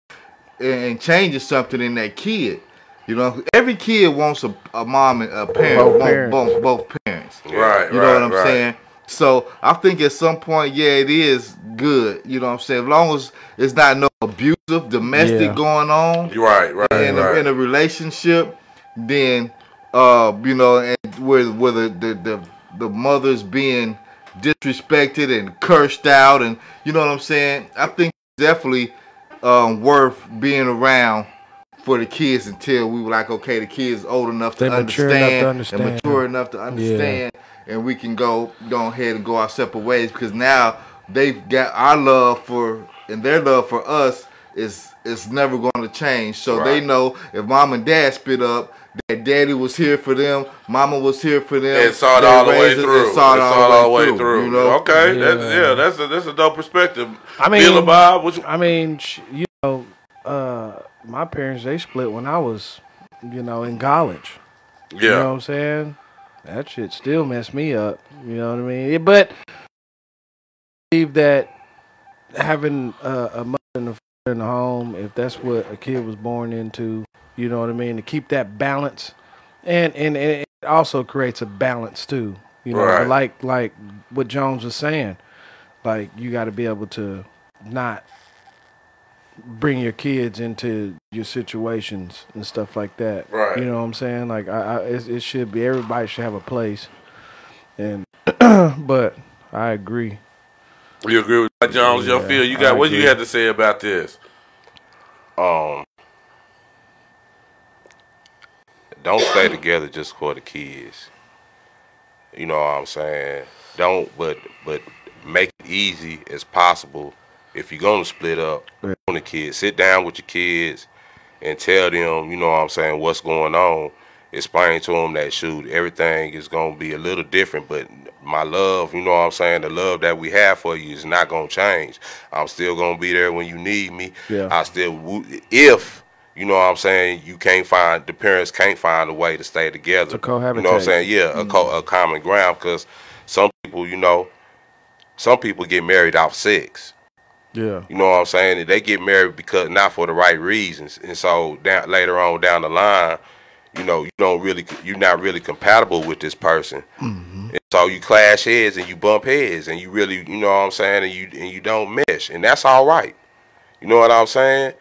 and changes something in that kid. You know, every kid wants a, a mom and a parent, Both both, parents. both, both parents. Right, You know right, what I'm right. saying? So I think at some point, yeah, it is good. You know what I'm saying? As long as it's not no abusive, domestic Yeah. going on right, right, in, right. a, in a relationship, then uh, you know, and where where the the, the, the mother's being disrespected and cursed out, and you know what I'm saying. I think it's definitely um, worth being around for the kids until we were like, okay, the kids old enough to, They mature enough understand, to understand. and mature enough to understand, and we can go go ahead and go our separate ways because now they've got our love for and their love for us is is never going to change. So they know if mom and dad split up. That daddy was here for them, mama was here for them. And saw it they all the way raised us, through. and Saw it all, the way through. You know, Okay, Yeah. That's, yeah, that's a that's a dope perspective. I mean- Bill Bob, what you, I mean, you know, uh, my parents they split when I was, you know, in college. yeah, You know what I'm saying? That shit still messed me up. You know what I mean? Yeah, But I believe that having a, a mother and a father in the home, if that's what a kid was born into, you know what I mean, to keep that balance, and and, and it also creates a balance too. You know, Right. like like what Jones was saying, like you got to be able to not bring your kids into your situations and stuff like that. Right. You know what I'm saying? Like I, I it, it should be everybody should have a place, and but I agree. you agree with that, Jones? Your Yeah, feel you got I what you had to say about this? Um, don't stay together just for the kids. You know what I'm saying? Don't, but but make it easy as possible. If you're gonna split up Yeah. on the kids, sit down with your kids and tell them, you know what I'm saying, what's going on. Explain to them that shoot, everything is gonna be a little different, but my love, you know what I'm saying, the love that we have for you is not gonna change. I'm still gonna be there when you need me. Yeah. I still, if you know what I'm saying, you can't find the parents can't find a way to stay together. To cohabitate. You know what I'm saying? Yeah, a, co- mm-hmm. a common ground because some people, you know, some people get married off sex. Yeah. You know what I'm saying? They get married because not for the right reasons, and so down later on down the line, you know, you don't really, you're not really compatible with this person, mm-hmm. and so you clash heads and you bump heads, and you really, you know what I'm saying, and you and you don't mesh, and that's all right. You know what I'm saying?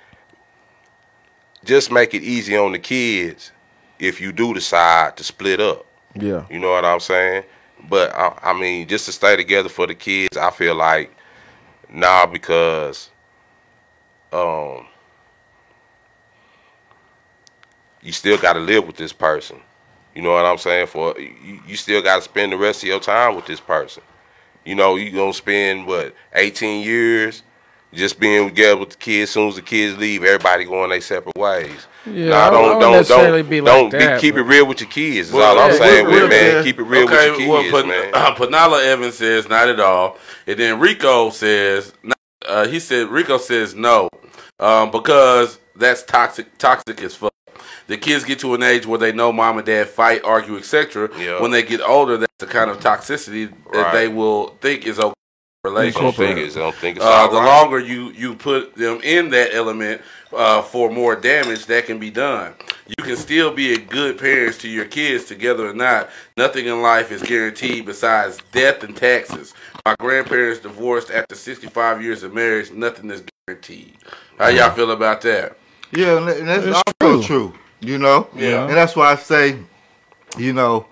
Just make it easy on the kids if you do decide to split up. Yeah. You know what I'm saying? But I, I mean, just to stay together for the kids, I feel like nah, because um, you still got to live with this person. You know what I'm saying? For you, you still got to spend the rest of your time with this person. You know, you gonna spend what 18 years just being together with the kids. As soon as the kids leave, everybody going their separate ways. Yeah, Nah, I don't wouldn't don't necessarily don't be like don't that, keep it real with your kids. Is Well, all I'm yeah, saying, with man. yeah. Keep it real with your kids, well, Pan- man. Uh, Panala Evans says not at all, and then Rico says uh, he said Rico says no um, because that's toxic toxic as fuck. The kids get to an age where they know mom and dad fight, argue, etc. Yeah. When they get older, that's the kind of toxicity that Right. they will think is okay. In a Relationship. think it's don't think it's Uh, all the right. longer you you put them in that element uh, for more damage that can be done. You can still be a good parents to your kids, together or not. Nothing in life is guaranteed besides death and taxes. My grandparents divorced after 65 years of marriage. Nothing is guaranteed. How y'all feel about that? Yeah, and that's It's also true. true. You know. Yeah. And that's why I say, you know,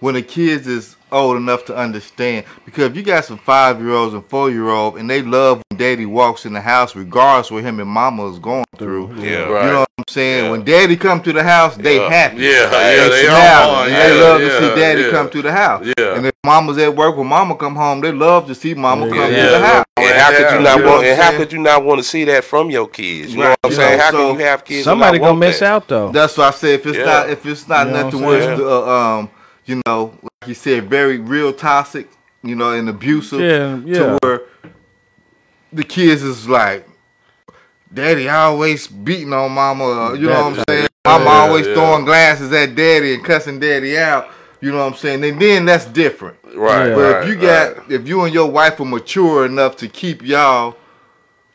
when the kids is old enough to understand, because if you got some five year olds and four year old, and they love when daddy walks in the house, regardless what him and mama is going through. Yeah. Right. You know what I'm saying? Yeah. When daddy come to the house, they Yeah. happy. Yeah, yeah, they smile. on. And Yeah, they love yeah, to see daddy yeah. come to the house. Yeah. And if mama's at work, when mama come home, they love to see mama come Yeah. to the house. And how could you not you want? And how could you not want to see that from your kids? You know what I'm You saying? know, How so can you have kids? and Somebody not gonna want miss that? out though. That's why I say if it's Yeah. not if it's not You nothing what I'm worse, uh, um, you know, like you said, very real toxic, you know, and abusive. Yeah, yeah. To where the kids is like, Daddy always beating on mama. uh, You know what I'm saying? Mama Yeah, always yeah. throwing glasses at daddy and cussing daddy out. You know what I'm saying? And then that's different. Right. But right, if you got, right. if you and your wife are mature enough to keep y'all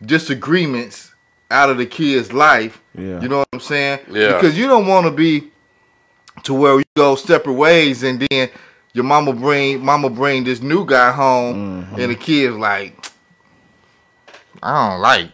disagreements out of the kid's life, Yeah. you know what I'm saying? Yeah. Because you don't want to be to where you go separate ways and then your mama bring mama bring this new guy home Mm-hmm. and the kid's like, I don't like.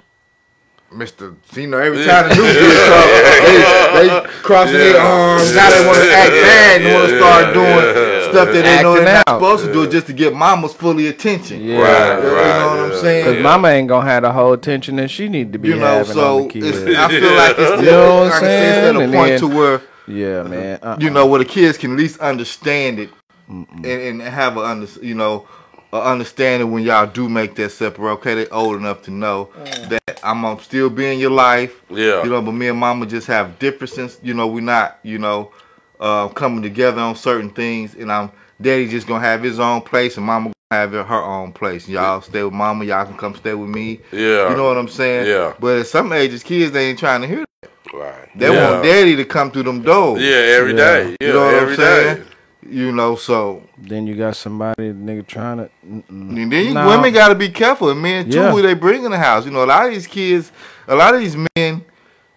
Mr. You know, every time the new kid come, they, they crossing their Yeah. arms. Now they want to act bad and want to start doing Yeah. stuff that they know they're not out. supposed to do just to get mama's fully attention. Yeah. Right, You right. know what I'm saying? Cause Yeah. mama ain't gonna have the whole attention that she need to be You know, having so on the it's, kids. I feel like it's You know what I'm like I it's saying? at a point then- to where yeah, man. Uh-uh. you know where the kids can at least understand it and, and have a under, you know a understanding when y'all do make that separate. Okay, they old enough to know that I'm gonna still be in your life. Yeah. You know, but me and mama just have differences. You know, we're not you know uh, coming together on certain things, and I'm daddy just gonna have his own place, and mama gonna have her own place. Y'all stay with mama. Y'all can come stay with me. Yeah. You know what I'm saying? Yeah. But at some ages, kids they ain't trying to hear. That. Right. They Yeah. want daddy to come through them doors. Yeah, every Yeah. day. Yeah, You know what I'm saying? day. You know, so Then you got somebody nigga trying to. and then you, No. women got to be careful. And men too, Yeah. who they bring in the house. You know, a lot of these kids, a lot of these men,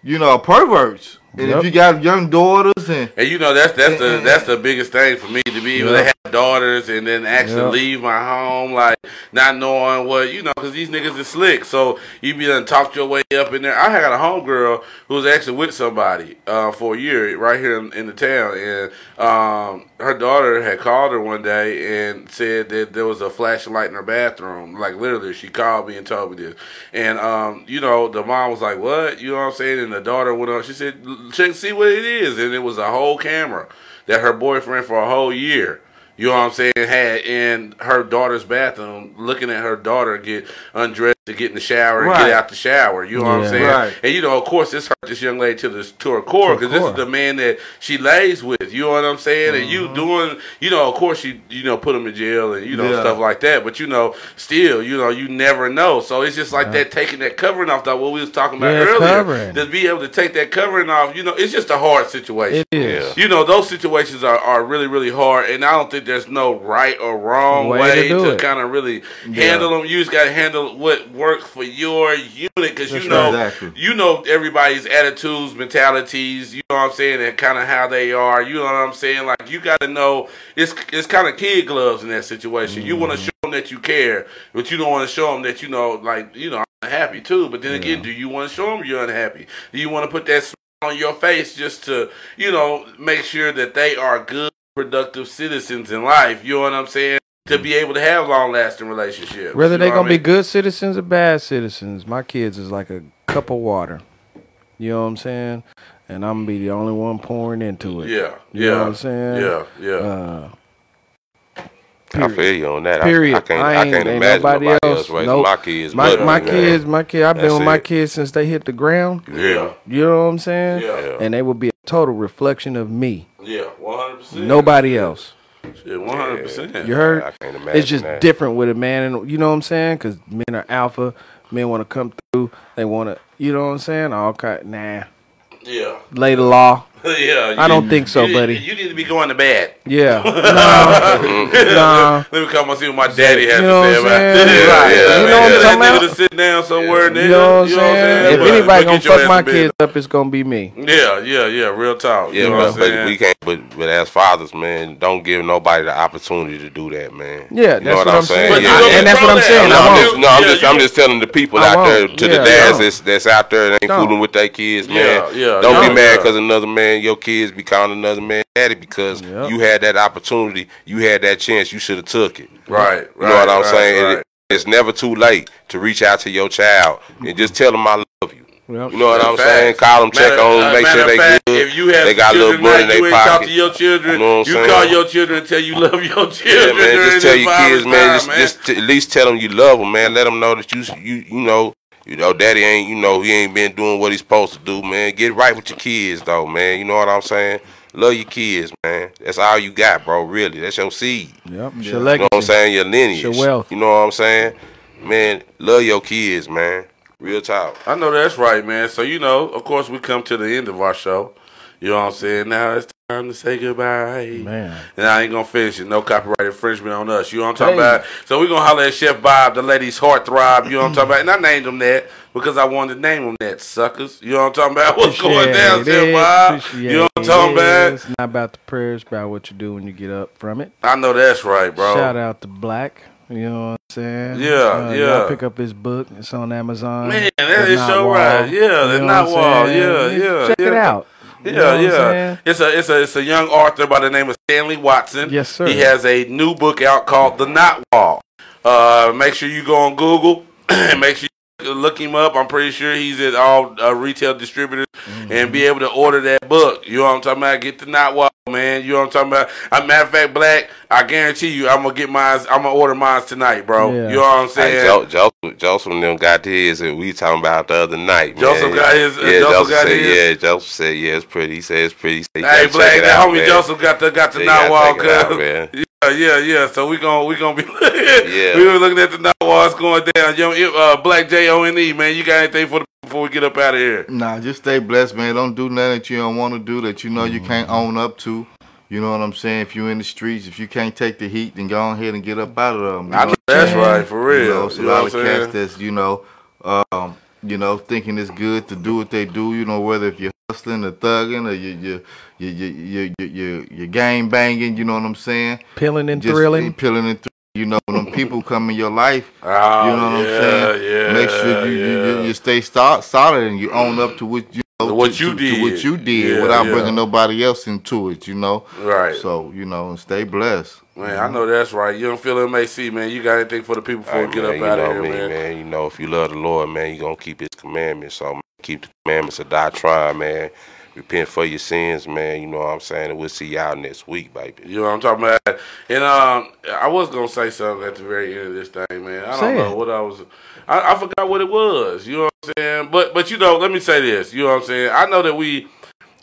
you know, are perverts. And Yep. if you got young daughters and And you know that's that's the Mm-mm. that's the biggest thing for me to be able to have daughters and then actually Yeah. leave my home like not knowing what you know because these niggas is slick. So you be done talked your way up in there. I had a homegirl who was actually with somebody uh, for a year right here in, in the town, and um, her daughter had called her one day and said that there was a flashing light in her bathroom. Like literally, she called me and told me this. And um, you know, the mom was like, "What?" You know what I'm saying? And the daughter went on. She said, "Check, see what it is." And it was a whole camera that her boyfriend for a whole year. You know what I'm saying? Had in her daughter's bathroom, looking at her daughter get undressed to get in the shower and Right. get out the shower. You know what I'm saying? Right. And you know, of course, this hurt this young lady to the to her core because this is the man that she lays with. You know what I'm saying? And Mm-hmm. you doing, you know, of course, you you know, put him in jail and you know Yeah. stuff like that. But you know, still, you know, you never know. So it's just like that taking that covering off. That what we was talking about Yeah, earlier. covering. To be able to take that covering off, you know, it's just a hard situation. It is. You know, those situations are, are really, really hard, and I don't think there's no right or wrong Way way, to to, kind of really handle them. You just got to handle what works for your unit, because you know. Exactly. you know everybody's attitudes, mentalities. You know what I'm saying, and kind of how they are. You know what I'm saying? Like you got to know it's it's kind of kid gloves in that situation. You Mm-hmm. want to show them that you care, but you don't want to show them that you know, like you know, I'm unhappy too. But then again, do you want to show them you're unhappy? Do you want to put that smile on your face just to you know make sure that they are good, productive citizens in life? You know what I'm saying? To be able to have long lasting relationships. Whether they're gonna what I be good citizens or bad citizens, my kids is like a cup of water. You know what I'm saying? And I'm gonna be the only one pouring into it. Yeah, You yeah, know what I'm saying? yeah, yeah. Uh, I feel you on that. I- Period. I, can't. I I, can't ain't imagine nobody nobody, else. else raising Nope. my kids. my but, my man, kids, my kid. I've been That's with my kids since they hit the ground. yeah, You know what I'm saying? Yeah. And they will be a total reflection of me. Yeah, one hundred percent. Nobody else. one hundred percent. You heard? I can't imagine It's just that. different with a man, and you know what I'm saying? Because men are alpha. Men want to come through. They want to, you know what I'm saying? All kind. Nah. Yeah, Lay the law. yeah. I don't think so, you, buddy. You need to be going to bed. Yeah. no. no. Let me come and see what my daddy has You know to say about saying? it. Right. You know what I'm That talking nigga about? to sit down somewhere, nigga. You know what I'm saying? If But- anybody but gonna fuck my kids up, it's gonna be me. Yeah, yeah, yeah. Real talk. Yeah, you know but, what I'm but saying? we can't. But, but as fathers, man, don't give nobody the opportunity to do that, man. Yeah, you know that's what I'm saying. Yeah. And that's what I'm saying. No, I I'm just, I'm just, you- I'm just telling the people out there, to the dads that's, that's out there that ain't fooling with their kids, man. Yeah, yeah, don't be mad because another man, your kids be calling another man daddy because Yep. you had that opportunity, you had that chance, you should have took it. Right, You know what I'm right, saying? right. It- it's never too late to reach out to your child and just tell them I love you. Yep. You know what I'm Facts. saying? Call them, check Matter- on uh, them, make sure they fact, good. If you have they got a little children money in now, you their ain't talk pocket. to your children. You know what I'm you saying? call your children and tell you love your Yeah, children. man. Just tell your virus kids, man. Just, time, just to at least tell them you love them, man. Let them know that you, you, you know, you know, daddy ain't, you know, he ain't been doing what he's supposed to do, man. Get right with your kids, though, man. You know what I'm saying? Love your kids, man. That's all you got, bro. Really, that's your seed. Yep. Yeah. your You know what I'm saying? Your lineage. Your wealth. You know what I'm saying? Man, love your kids, man. Real talk. I know that's right, man. So you know, of course, we come to the end of our show. You know what I'm saying? Now it's time to say goodbye. Man. And I ain't gonna finish it. No copyright infringement on us. You know what I'm talking Hey. about? So we gonna holler at Chef Bob, the lady's heart throb. You know what I'm talking about? And I named him that because I wanted to name him that, suckers. You know what I'm talking about? What's going down, Appreciate Chef Bob? appreciate You know what I'm talking about? It's not about the prayers, about what you do when you get up from it. I know that's right, bro. Shout out to Black. You know what I'm saying? Yeah, Uh, yeah. Pick up his book. It's on Amazon. Man, that is so right. Yeah, the You know Knot what Wall. Yeah, yeah, Check it yeah. Out. Yeah, yeah. It's a it's a it's a young author by the name of Stanley Watson. Yes, sir. He has a new book out called The Knot Wall. Uh, make sure you go on Google and make sure you look him up. I'm pretty sure he's at all uh, retail distributors Mm-hmm. and be able to order that book. You know what I'm talking about? Get the Knot Wall, man. You know what I'm talking about? As a matter of fact, Black, I guarantee you, I'm gonna get mine. I'm gonna order mine tonight, bro. Yeah. You know what I'm saying? Jo- Joseph, Joseph and them got his that we talking about the other night. Man. Joseph got his- uh, Yeah, Joseph Joseph, got said, his? yeah. Joseph said, yeah, it's pretty. He said it's pretty. He said, Hey, Black, that out, homie man." Joseph got the got the Yeah, Knot you Wall, gotta check it out, cuz. man. Yeah, yeah, yeah. So we gonna we gonna be Yeah. we were looking at the night while it's going down. Yo, uh, Black J O N E, man. You got anything for the before we get up out of here? Nah, just stay blessed, man. Don't do nothing that you don't want to do that you know you can't own up to. You know what I'm saying? If you're in the streets, if you can't take the heat, then go ahead and get up out of them. You I know know that's right, for real. You know, it's a You lot of cats that's, you know, um, you know, thinking it's good to do what they do, you know, whether if you're hustling or thugging or you you you you you you, you gang banging. You know what I'm saying? Pilling and Just, thrilling. Pilling and thrilling. You know, when people come in your life, oh, you know what oh, yeah, I'm saying. Yeah, Make sure you, yeah. you, you, stay solid and you own up to what you what you to, did, to what you did, yeah, without bringing nobody else into it. You know, right? So you know, and stay blessed. Man, I know that's right. You don't feel MAC, man. You got anything for the people before hey, we get man, up out know of here, me, man. man? You know, if you love the Lord, man, you gonna keep His commandments. So. Man keep the commandments or die trying, man. Repent for your sins, man. You know what I'm saying? And we'll see y'all next week, baby. You know what I'm talking about? And um, I was gonna say something at the very end of this thing, man. I don't Say know it. what I was. I, I forgot what it was. You know what I'm saying? But but you know, let me say this. You know what I'm saying? I know that we,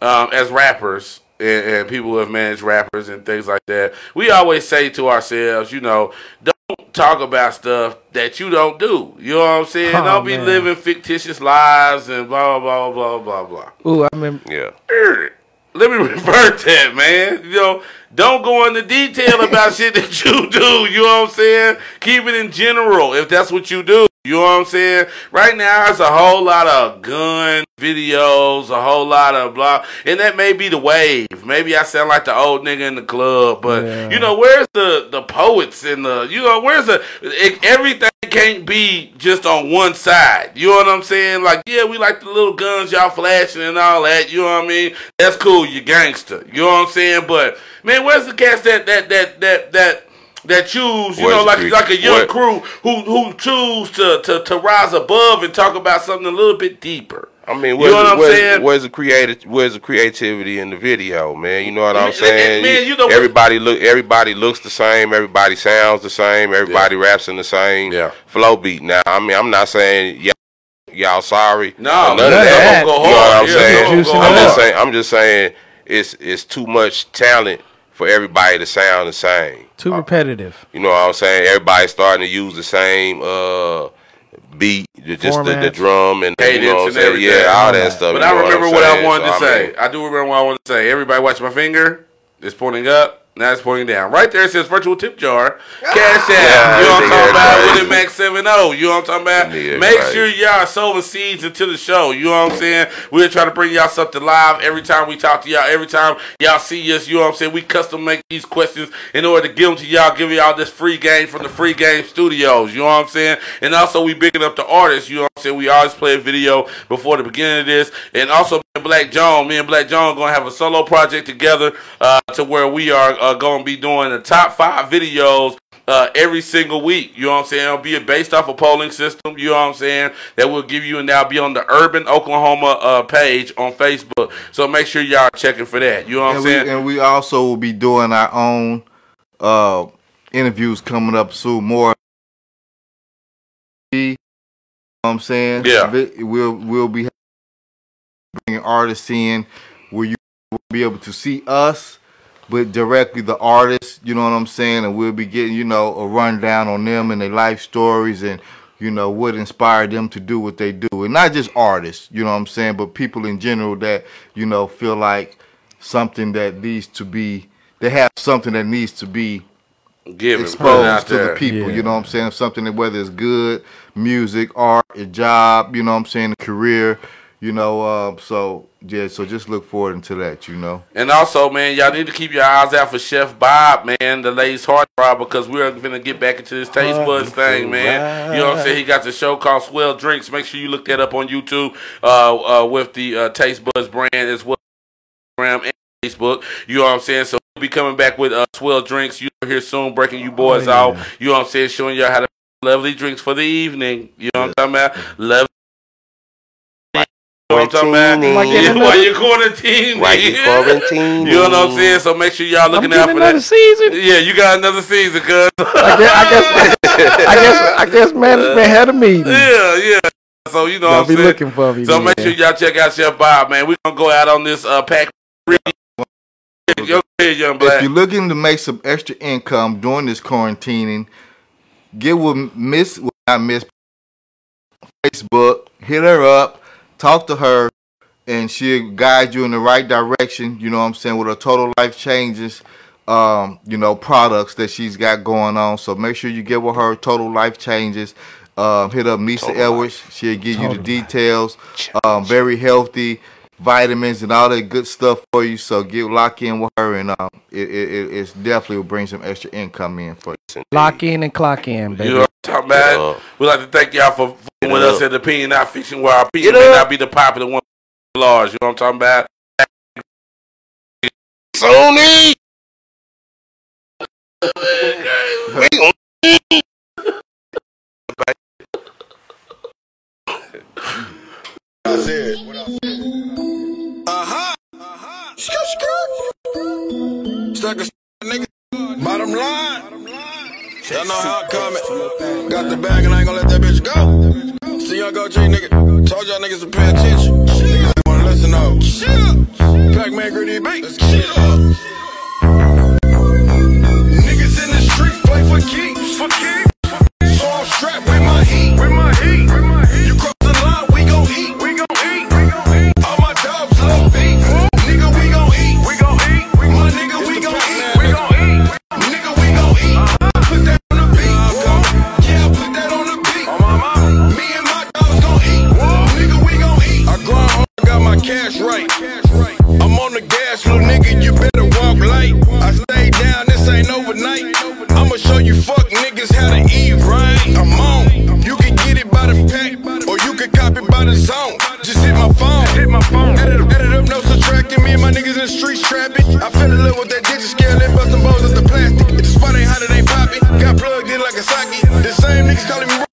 um, as rappers and, and people who have managed rappers and things like that, we always say to ourselves, you know, don't talk about stuff that you don't do. You know what I'm saying? Oh, don't be man. living fictitious lives and blah blah blah blah blah blah. Ooh, I remember. Yeah. Let me revert that, man. You know, don't go into detail about shit that you do. You know what I'm saying? Keep it in general if that's what you do. You know what I'm saying? Right now, there's a whole lot of gun videos, a whole lot of blah, and that may be the wave. Maybe I sound like the old nigga in the club, but Yeah. you know, where's the the poets and the you know, where's the it, everything can't be just on one side. You know what I'm saying? Like, yeah, we like the little guns y'all flashing and all that. You know what I mean? That's cool. You gangster. You know what I'm saying? But man, where's the cats that that that that that that choose? You Where's know, like like a young what- crew who who choose to, to to rise above and talk about something a little bit deeper. I mean, You know what I'm where's, saying? where's the creative? Where's the creativity in the video, man? You know what I'm saying? man, you know everybody look, everybody looks the same. Everybody sounds the same. Everybody raps in the same Yeah. flow beat. Now, I mean, I'm not saying y'all, y'all sorry. No, none of that. You know what. I'm Yeah, saying? I'm just saying. I'm just saying. It's it's too much talent for everybody to sound the same. Too repetitive. You know what I'm saying? Everybody's starting to use the same uh beat, the- just the, the drum and you Cadence know and saying? everything. Yeah, all that stuff. But I remember I'm what I saying? wanted to So, say. I do remember what I wanted to say. Everybody watch my finger. It's pointing up. Now it's pointing down. Right there it says virtual tip jar. Cash app. Yeah, you know what I'm nigga, talking about? right. With it Max 7 0. You know what I'm talking about? Nigga, Make right. sure y'all sowing seeds into the show. You know what I'm saying? We're trying to bring y'all something live every time we talk to y'all. Every time y'all see us, you know what I'm saying? We custom make these questions in order to give them to y'all, give y'all this free game from the free game studios. You know what I'm saying? And also we bigging up the artists. You know what I'm saying? We always play a video before the beginning of this. And also me and Black John, me and Black John gonna have a solo project together uh, to where we are uh, gonna be doing the top five videos uh, every single week. You know what I'm saying? It'll be based off a polling system. You know what I'm saying? That will give you and that'll be on the Urban Oklahoma uh, page on Facebook. So make sure y'all checking for that. You know what I'm And we, saying? and we also will be doing our own uh, interviews coming up soon. More. You know what I'm saying? Yeah. We'll we'll be bringing artists in where you will be able to see us, but directly the artists. You know what I'm saying? And we'll be getting you know a rundown on them and their life stories and you know what inspired them to do what they do, and not just artists. You know what I'm saying? But people in general that you know feel like something that needs to be. They have something that needs to be Give it, put it out exposed to the people. Yeah. You know what I'm saying? Something that whether it's good music, art, a job. You know what I'm saying? A career. You know. Uh, so yeah. So just look forward into that. You know. And also, man, y'all need to keep your eyes out for Chef Bob, man, the latest heart throb, because we're gonna get back into this taste buds thing, man. You know what I'm saying? He got the show called Swell Drinks. Make sure you look that up on YouTube uh, uh, with the uh, Taste Buds brand as well. Instagram and Facebook. You know what I'm saying? So we'll be coming back with uh, swell drinks. You here soon, breaking you boys Oh, yeah. out. You know what I'm saying? Showing y'all how to lovely drinks for the evening. You know what I'm talking about? Love. You know what I'm talking about? Yeah, in while you're quarantined. Like you quarantine. You know what I'm saying? So make sure y'all I'm looking out for another that. season. Yeah, you got another season, cuz. I guess, I guess, I guess, I guess management had a meeting. yeah, yeah. So you know Y'all what I'm be saying? looking for me. So make sure y'all check out Chef Bob, man. We're gonna go out on this uh pack. Yo, hey, young If you're looking to make some extra income during this quarantining, get with Miss, well, not Miss, Facebook, hit her up, talk to her, and she'll guide you in the right direction. You know what I'm saying? With her total life changes, um, you know, products that she's got going on. So make sure you get with her total life changes. Um, hit up Misa Total Edwards. She'll give you the Total details. Um, very healthy vitamins and all that good stuff for you. So get lock in with her, and um, it, it, it it's definitely will bring some extra income in for you. Lock in and clock in, baby. You know what I'm talking about? Yeah. We'd like to thank y'all for Get with us at the opinion not fiction where our opinion Get may not be the popular one large. You know what I'm talking about? Sony. we gonna Stuck nigga. Bottom line. Y'all know how I coming. Got the bag and I ain't gonna let that bitch go. See y'all go G nigga. Told y'all niggas to pay attention. Niggas wanna listen though. Pac-Man gritty beat. Let's. Niggas in the streets play for keeps. For keeps. The streets trapping. I fell in love with that digit scale and bustin' balls at the plastic. If the spot ain't hot, it ain't popping. Got plugged in like a socket. The same niggas calling me